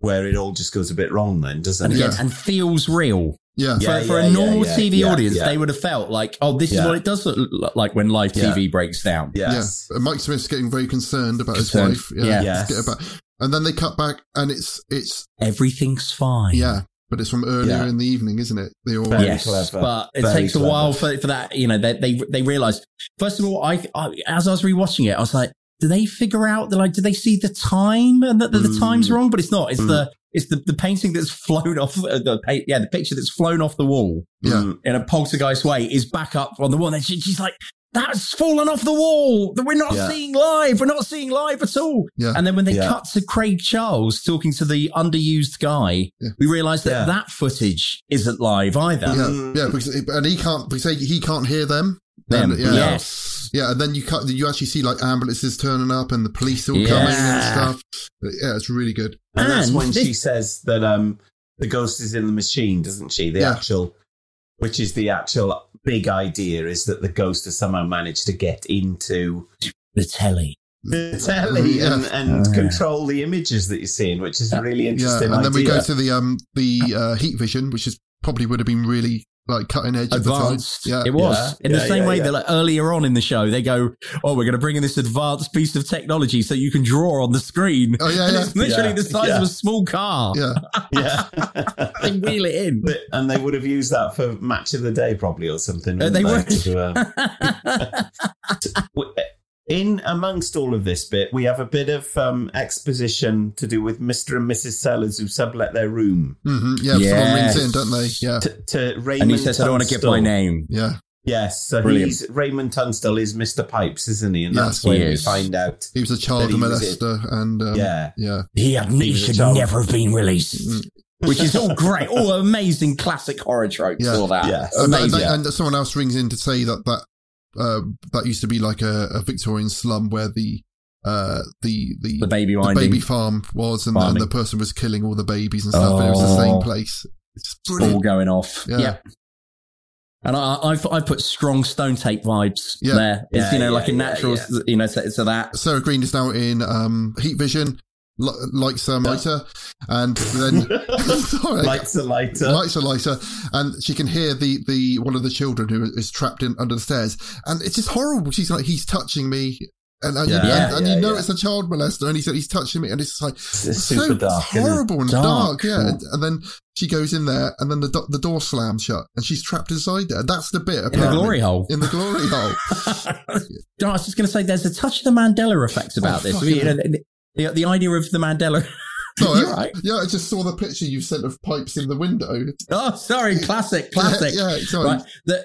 where it all just goes a bit wrong. Then doesn't and, it? again, and feels real. Yeah. For, Yeah, for yeah, a normal yeah, TV yeah, audience, yeah. they would have felt like, oh, this is what it does look like when live Yeah. TV breaks down. Yeah, and Mike Smith's getting very concerned about Concerned. his wife. Yeah, Yeah. About- And then they cut back, and it's it's Everything's fine. yeah, but it's from earlier Yeah. in the evening, isn't it? They all yes, but it Very takes a clever. while for, for that. You know, they they they realize. First of all, I, I as I was rewatching it, I was like, do they figure out? They're like, do they see the time and that the, the time's Mm. wrong? But it's not. It's Mm. the it's the, the painting that's flown off uh, the pa- yeah the picture that's flown off the wall Yeah. in a poltergeist way is back up on the wall. And she, she's like. That's fallen off the wall. That we're not Yeah. seeing live. We're not seeing live at all. Yeah. And then when they Yeah. cut to Craig Charles talking to the underused guy, we realise that that footage isn't live either. Yeah, yeah, because and he can't because he he can't hear them. Them, And, yeah, yes. yeah, and then you cut. You actually see like ambulances turning up and the police all Yeah. coming and stuff. Yeah, it's really good. And that's when this- she says that um, the ghost is in the machine, doesn't she? The Yeah. actual, which is the actual big idea, is that the ghost has somehow managed to get into the telly. the telly and, and Uh. control the images that you're seeing, which is a really Yeah, interesting. and then we go to the um the uh, heat vision, which is probably would have been really like cutting edge advanced. at the time. Yeah, it was in the Yeah, same yeah, way yeah. that like, earlier on in the show they go, "Oh, we're going to bring in this advanced piece of technology so you can draw on the screen." Oh, yeah, and yeah. it's literally Yeah, the size yeah. of a small car. Yeah, yeah. they wheel it in. But- and they would have used that for match of the day probably or something. Uh, wouldn't they would. To, uh, in amongst all of this bit, we have a bit of um, exposition to do with Mr. and Mrs. Sellers who sublet their room hmm yeah. Someone rings in, don't they? Yeah, to, to Raymond. and he says, "I don't want to give my name." yeah. Yes, so Brilliant. he's Raymond Tunstall is Mr. Pipes, isn't he? And Yes, that's when he we find out. He was a child he molester, and um, Yeah. yeah, He, had, he, was a should never have been released. Which is all great, all amazing classic horror tropes. Yeah. All that, Yes. And, and, amazing. and someone else rings in to say that that uh, that used to be like a, a Victorian slum where the uh, the the The baby the baby farm was, and, and the person was killing all the babies and stuff. and it was the same Oh. place. It's all going off. Yeah. Yeah. And I, I've I put strong stone tape vibes Yeah. there. It's Yeah, you know yeah, like a natural yeah. you know so, to that. Sarah Greene is now in um, Heat Vision, li- likes a lighter, and then sorry, Lights a lighter. lights a lighter, and she can hear the the one of the children who is trapped in under the stairs, and it's just horrible. She's like, he's touching me. And, and, Yeah, you, yeah, and, and yeah, you know yeah. it's a child molester, and he said he's touching me, and it's like It's so super dark, horrible and Dark. dark, yeah. And, and then she goes in there, and then the do- the door slams shut, and she's trapped inside there. That's the bit In the glory hole. In the glory hole. No, I was just going to say there's a touch of the Mandela effect about Oh, this. fucking You know, the, the, the idea of the Mandela. No, You're I, right. Yeah, I just saw the picture you sent of pipes in the window. Oh, sorry, classic, classic. Yeah, yeah, sorry. Right. The,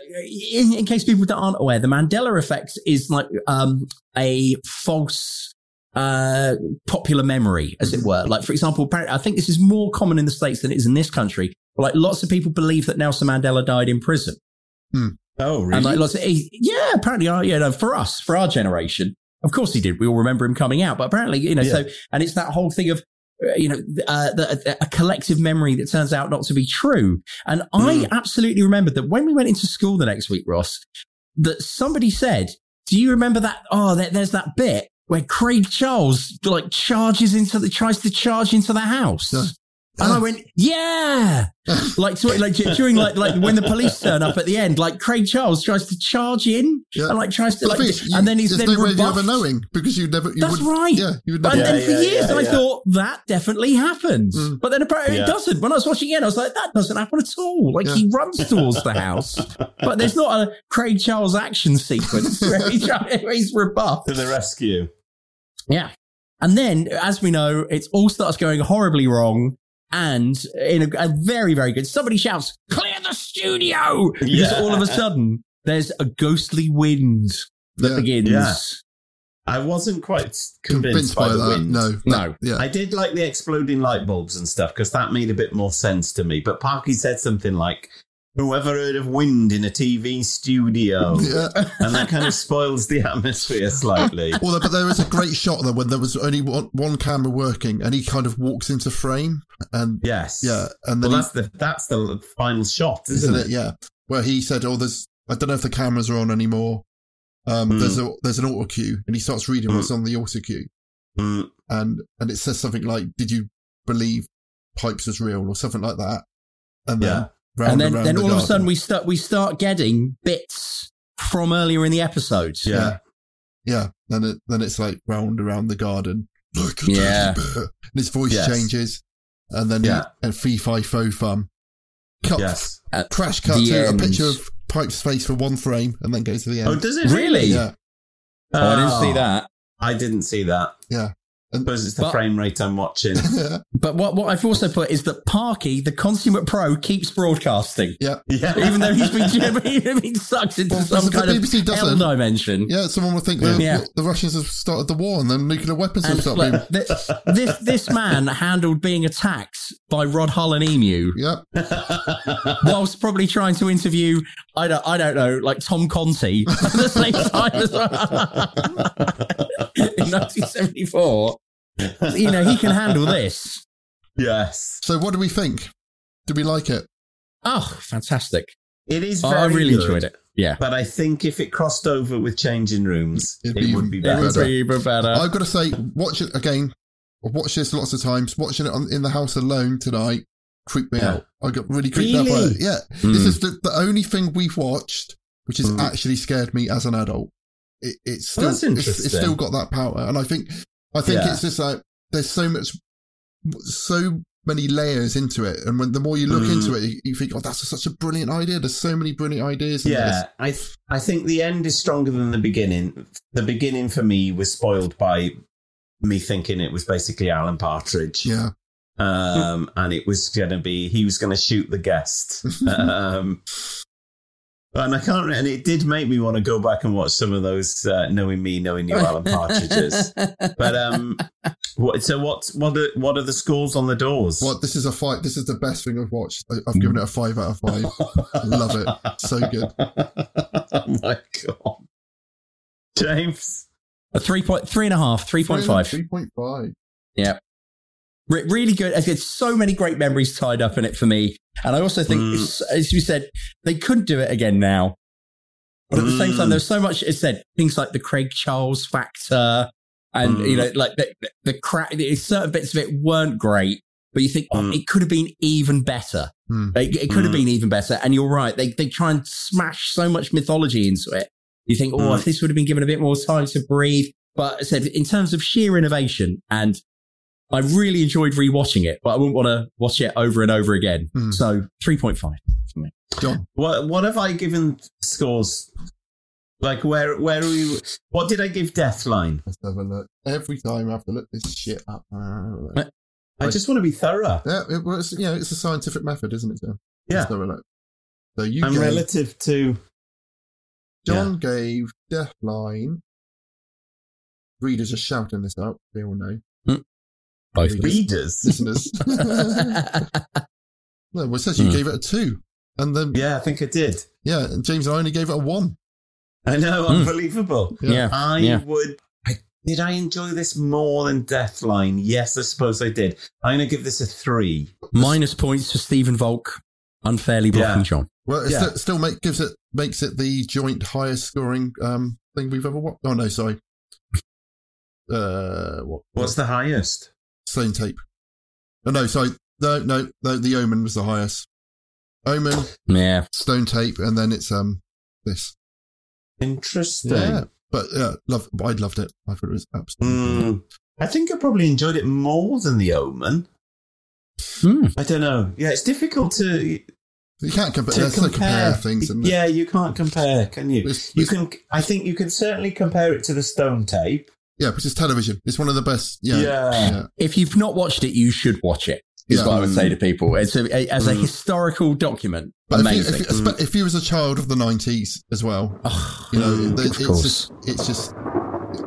in, in case people that aren't aware, the Mandela effect is like um, a false uh, popular memory, as it were. Like, for example, apparently, I think this is more common in the States than it is in this country. Like, lots of people believe that Nelson Mandela died in prison. Oh, really? And like lots of, yeah, apparently, uh, you know, for us, for our generation, of course he did. We all remember him coming out, but apparently, you know, so, and it's that whole thing of, uh, you know, uh, the, a collective memory that turns out not to be true. And I absolutely remembered that when we went into school the next week, Ross, that somebody said, do you remember that? Oh, there, there's that bit where Craig Charles like charges into the, tries to charge into the house. And I oh. went, yeah, like so, like during like like when the police turn up at the end, like Craig Charles tries to charge in Yeah. and like tries to like, the thing is, you- and then he's there's then no way of ever knowing because you never. You That's would, right. Yeah, you would never. And never. then for years, I yeah. thought that definitely happens. Mm. But then apparently Yeah. it doesn't. When I was watching it, I was like, that doesn't happen at all. Like Yeah. he runs towards the house, but there's not a Craig Charles action sequence where he try- where he's rebuffed. To the rescue. Yeah. And then, as we know, it all starts going horribly wrong. And in a, a very, very good, somebody shouts, clear the studio! Because Yeah. all of a sudden, there's a ghostly wind that Yeah. begins. Yeah. I wasn't quite convinced, Convinced by, by the that, wind. no. No. Yeah. I did like the exploding light bulbs and stuff because that made a bit more sense to me. But Parky said something like, Whoever heard of wind in a TV studio? Yeah. And that kind of spoils the atmosphere slightly. Although, but there was a great shot though when there was only one, one camera working, and he kind of walks into frame, and Yes. yeah, and Well, then that's the that's the final shot, isn't, isn't it? Yeah, where he said, "Oh, there's I don't know if the cameras are on anymore. Um, Mm. There's a there's an auto cue, and he starts reading what's on the auto cue, Mm. and and it says something like, "Did you believe pipes was real?" or something like that, and then. Yeah. Round and then, around then the all of a sudden we start we start getting bits from earlier in the episodes. Yeah. Yeah. Then it then it's like round around the garden. Like a Yeah. bear. And his voice Yes. changes. And then Yeah. he, and fee fi fo fum. Cut Yes. At crash cut the to a picture of Pipe's face for one frame and then goes to the end. Oh, does it Really? Yeah. Oh, I didn't see oh. that. I didn't see that. Yeah. And Because it's the But- frame rate I'm watching. But what, what I've also put is that Parky, the consummate pro, keeps broadcasting. yeah. yeah. Even though he's been, he's been sucked into Well, some if the kind of BBC hell doesn't- dimension. Yeah, someone would think the, Yeah. the Russians have started the war and then nuclear weapons have And started being. look, this, this this man handled being attacked by Rod Hull and Emu Yeah. whilst probably trying to interview I don't I don't know like Tom Conti at the same time as well. in 1974. You know he can handle this. yes. So what do we think? Do we like it? Oh, fantastic! It is Oh, I really good, enjoyed it. Yeah, But I think if it crossed over with changing rooms, It'd it be would be even it would be even better. I've got to say, watch it again. I've watched this lots of times. Watching it on, in the house alone tonight creeped me Yeah. out. I got really creeped out by Really? it. Yeah. Mm. This is the, the only thing we've watched which has Mm. actually scared me as an adult. It, it's still Well, that's it's, it's still got that power, and I think I think Yeah. it's just like there's so much, so many layers into it, and when the more you look Mm. into it, you, you think, oh, that's such a brilliant idea. There's so many brilliant ideas. Yeah, I th- I think the end is stronger than the beginning. The beginning for me was spoiled by me thinking it was basically Alan Partridge. yeah. Um, and it was going to be he was going to shoot the guest. um, and I can't. And it did make me want to go back and watch some of those uh, knowing me, knowing you, Alan Partridges. but um, what, so what? What are, what are the scores on the doors? What this is a five. This is the best thing I've watched. I, I've given it a five out of five. Love it. So good. oh my god, James. A three point three and a half, three point five. Three point five. Yeah. Re- really good. There's so many great memories tied up in it for me. And I also think, Mm. as you said, they couldn't do it again now. But at the same time, Mm. there's so much, it said, things like the Craig Charles factor and, Mm. you know, like the, the crack, certain bits of it weren't great, but you think, oh, Mm. it could have been even better. Hmm. It, it could have Mm. been even better. And you're right. They, they try and smash so much mythology into it. You think, oh, Mm. if this would have been given a bit more time to breathe. But I said, in terms of sheer innovation, and I really enjoyed rewatching it, but I wouldn't want to watch it over and over again. Mm. So 3.5 for me. John. What what have I given scores? Like where where are we? What did I give Deathline? Let's have a look. Every time I have to look this shit up. Uh, I just want to be thorough. Yeah, it, well, it's, you know, it's a scientific method, isn't it, John? Yeah. Let's have a look. So you And gave, relative to John gave Deathline. Readers are shouting this out. They all know. Both. readers. Listeners. no, well, it says you Hmm. gave it a two. And then, Yeah, I think I did. yeah, James and I only gave it a one. I know, Mm. unbelievable. Yeah. I yeah. would. I, did I enjoy this more than Deathline? Yes, I suppose I did. I'm going to give this a three. Minus points for Stephen Volk, unfairly blocking Yeah. John. Well, it Yeah. still, still make, gives it makes it the joint highest scoring um, thing we've ever watched. Oh no, sorry. Uh, what? What's the highest? Same tape? Oh no, sorry. No, no, no. The Omen was the highest. Omen, Yeah. Stone Tape, and then it's um this. Interesting. Yeah, but yeah, love. I loved it. I thought it was absolutely. Mm. I think I probably enjoyed it more than The Omen. Hmm. I don't know. Yeah, it's difficult to. You can't compare. to Let's compare things. Yeah, you can't compare, can you? It's- you can. I think you can certainly compare it to the Stone Tape. Yeah, because it's television. It's one of the best. Yeah, Yeah. If you've not watched it, you should watch it. Is Yeah. what I would say to people. It's a, a- as a Mm. historical document. But if you, amazing. if, you, espe- if you was a child of the nineties as well, you know, mm, the- of it's course. just it's just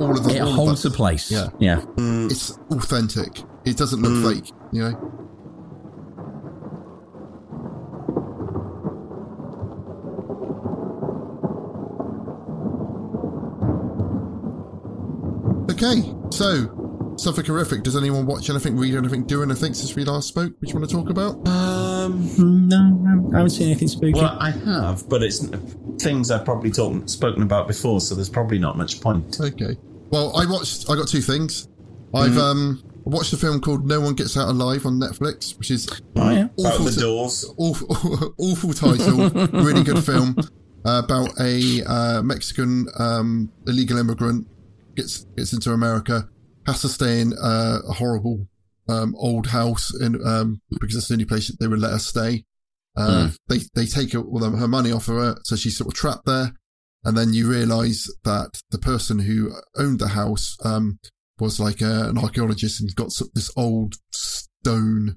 all of the it all holds that- a place. Yeah, Yeah. it's authentic. It doesn't look Mm. fake. You know. Okay, so something horrific. Does anyone watch anything, read anything, do anything since we last spoke? Which you want to talk about? Um, no, I haven't seen anything spooky. Well, I have, but it's things I've probably talked spoken about before, so there's probably not much point. Okay. Well, I watched. I got two things. I've Mhm. um watched a film called No One Gets Out Alive on Netflix, which is Oh, yeah. Out the doors. awful, awful title, really good film uh, about a uh, Mexican um, illegal immigrant gets gets into America, has to stay in uh, a horrible um, old house in um, because it's the only place they would let her stay. Uh, They they take her, well, her money off of her, so she's sort of trapped there. And then you realise that the person who owned the house um, was like a, an archaeologist and got this old stone,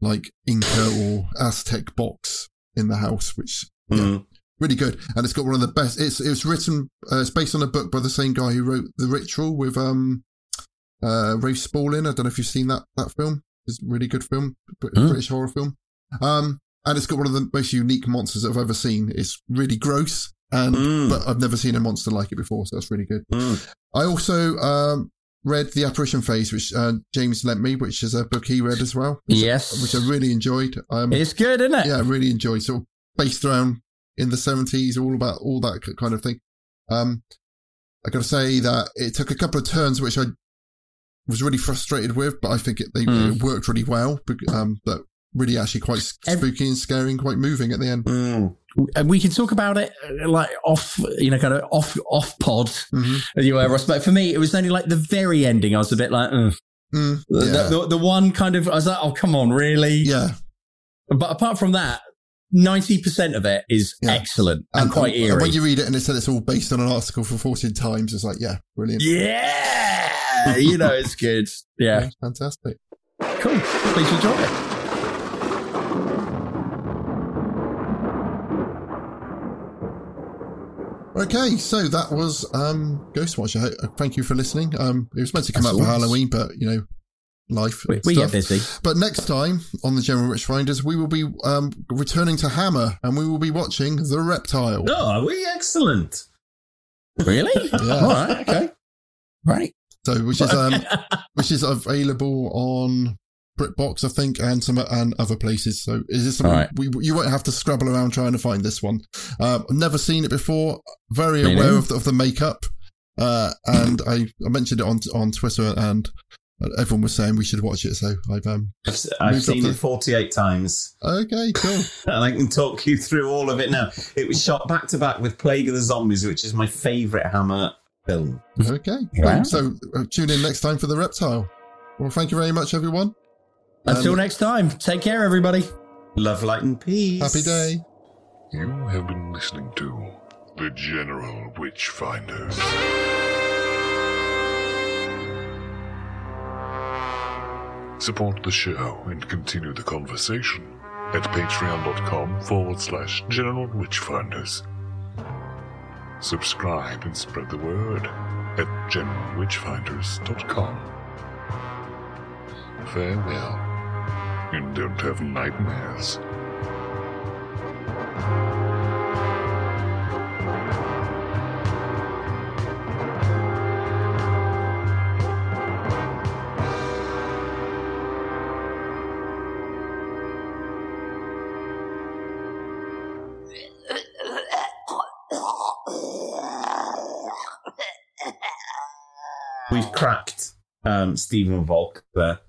like Inca or Aztec box in the house, which yeah, Mm. Really good. And it's got one of the best. It's it was written. Uh, it's based on a book by the same guy who wrote The Ritual with um, uh, Rafe. I don't know if you've seen that that film. It's a really good film, Brit-. British horror film. Um, and it's got one of the most unique monsters I've ever seen. It's really gross, and Mm. but I've never seen a monster like it before, so that's really good. Mm. I also um, read The Apparition Phase, which uh, James lent me, which is a book he read as well. Yes. which I really enjoyed. Um, It's good, isn't it? yeah, I really enjoyed. Sort of based around in the seventies, all about all that kind of thing. Um, I got to say that it took a couple of turns which I was really frustrated with, but I think it, they, Mm. it worked really well. Um, but really, actually, quite spooky and scary and quite moving at the end. Mm. and we can talk about it uh, like off, you know, kind of off off pod, Mm-hmm. as you were, Ross. But for me, it was only like the very ending. I was a bit like. Mm, the, the, the one kind of. I was like, oh come on, really? Yeah. But apart from that, ninety percent of it is excellent and, quite and eerie. when you read it and it said it's all based on an article from Fortean Times, it's like, yeah, brilliant. yeah, you know, it's good. Yeah, fantastic. Cool. Please enjoy it. Okay, so that was um, Ghostwatch. Thank you for listening. Um, it was meant to come As out for. Halloween, but you know, life. We- and we get busy. But next time on the General Witchfinders, we will be um, returning to Hammer, and we will be watching The Reptile. Oh, are we excellent? Really? Yeah. All right. Okay. Right. So, which is um, which is available on BritBox, I think, and some and other places. So, is this something Right. we, you won't have to scrabble around trying to find this one? Um, I've never seen it before. Very Me aware of the, of the makeup, uh, and I, I mentioned it on on Twitter, and everyone was saying we should watch it. So, I've um, I've, I've seen the- it 48 times. Okay, cool. and I can talk you through all of it now. It was shot back to back with Plague of the Zombies, which is my favourite Hammer film. Okay. Wow. So, uh, tune in next time for The Reptile. Well, thank you very much, everyone. Until Um, next time, take care, everybody. Love, light, and peace. Happy day. You have been listening to The General Witchfinders. Support the show and continue the conversation at patreon.com forward slash General Witchfinders. Subscribe and spread the word at generalwitchfinders.com. Farewell, and don't have nightmares. Um, Stephen Volk there.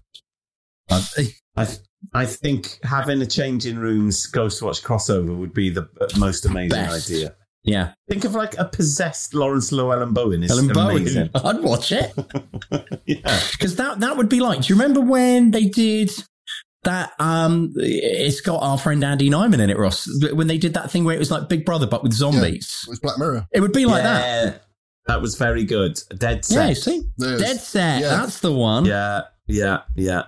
I, I think having a change in rooms Ghost Watch crossover would be the most amazing Best. idea. Yeah. Think of like a possessed Laurence Llewelyn-Bowen. Is Ellen amazing. Bowen. I'd watch it. yeah. Because that, that would be like, do you remember when they did that? Um, It's got our friend Andy Nyman in it, Ross. When they did that thing where it was like Big Brother, but with zombies. It was Black Mirror. It would be like. Yeah, That was very good. Dead set. Yeah, see? There's- Dead set. yeah. That's the one. Yeah, yeah, yeah.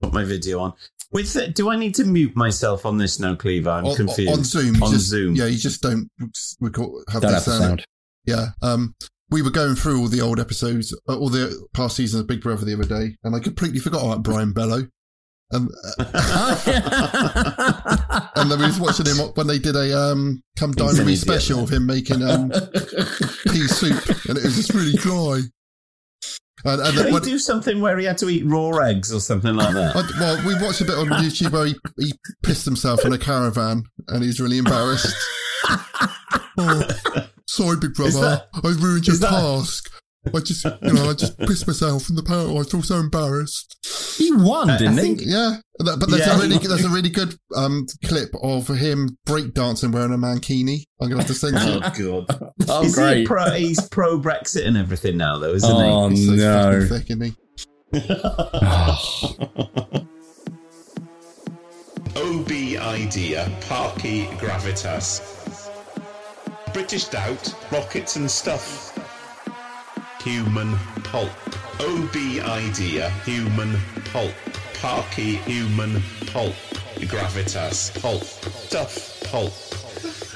Put my video on. With the, do I need to mute myself on this now, Cleaver? I'm on, confused. on Zoom. On just- Zoom. Yeah, you just don't record, have Don't the have the sound. sound. Yeah. Um, we were going through all the old episodes, uh, all the past seasons of Big Brother the other day, and I completely forgot about Brian Belo. And, uh, and then we was watching him when they did a um, "Come Dine with Me" special of him making um, pea soup, and it was just really dry. And, and Did then he do something where he had to eat raw eggs or something like that? I, well, we watched a bit on YouTube where he, he pissed himself in a caravan and he's really embarrassed. oh, sorry, big brother. that- I ruined your that- task. I just, you know, I just pissed myself in the power. I feel so embarrassed. He won, I didn't think- he? Yeah, but there's Yeah. a really, there's a really good um, clip of him breakdancing wearing a mankini. I'm gonna have to send you. Oh god! Oh, Is he pro, he's pro Brexit and everything now, though, isn't he? Oh, He's so no. fucking thick, isn't he? OB idea, Parky Gravitas. British Doubt, Rockets and Stuff. Human Pulp. OB idea, Human Pulp. Parky Human Pulp. Gravitas, Pulp. Stuff, Pulp.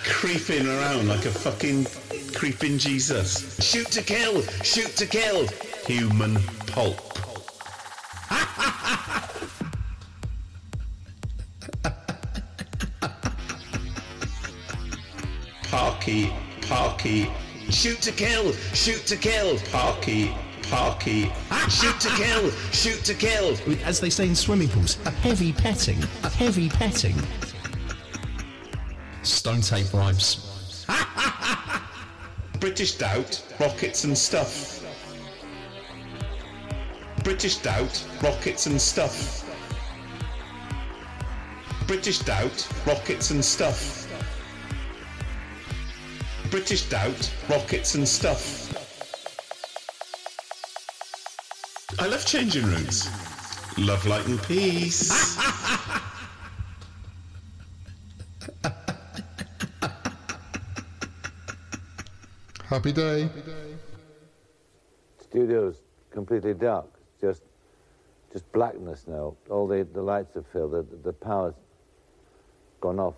Creeping around like a fucking creeping Jesus. Shoot to kill! Shoot to kill! Human Pulp. Parky, Parky. Shoot to kill! Shoot to kill! Parky, Parky. Shoot to kill! Shoot to kill! As they say in swimming pools, a heavy petting, a heavy petting. Stone tape take bribes. British Doubt, Rockets and Stuff. British Doubt, Rockets and Stuff. British Doubt, Rockets and Stuff. British Doubt, Rockets and Stuff. I love changing rooms. Love, light and peace. Happy day. Studio's completely dark. Just just blackness now. All the, the lights have failed. The, the power's gone off.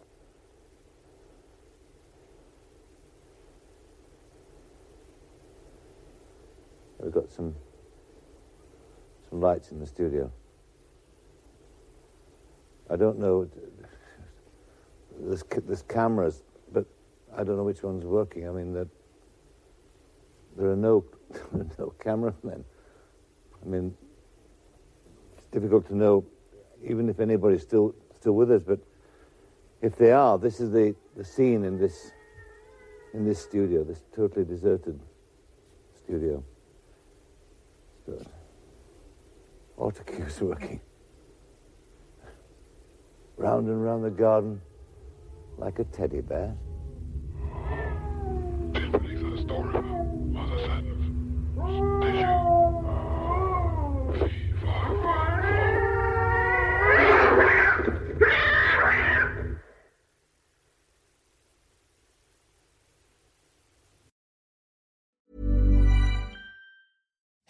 We've got some some lights in the studio. I don't know. There's, there's cameras, but I don't know which one's working. I mean, the, there are no no cameramen. I mean, it's difficult to know, even if anybody's still still with us. But if they are, this is the, the scene in this in this studio, this totally deserted studio. Good. Autocue's working. Round and round the garden, like a teddy bear.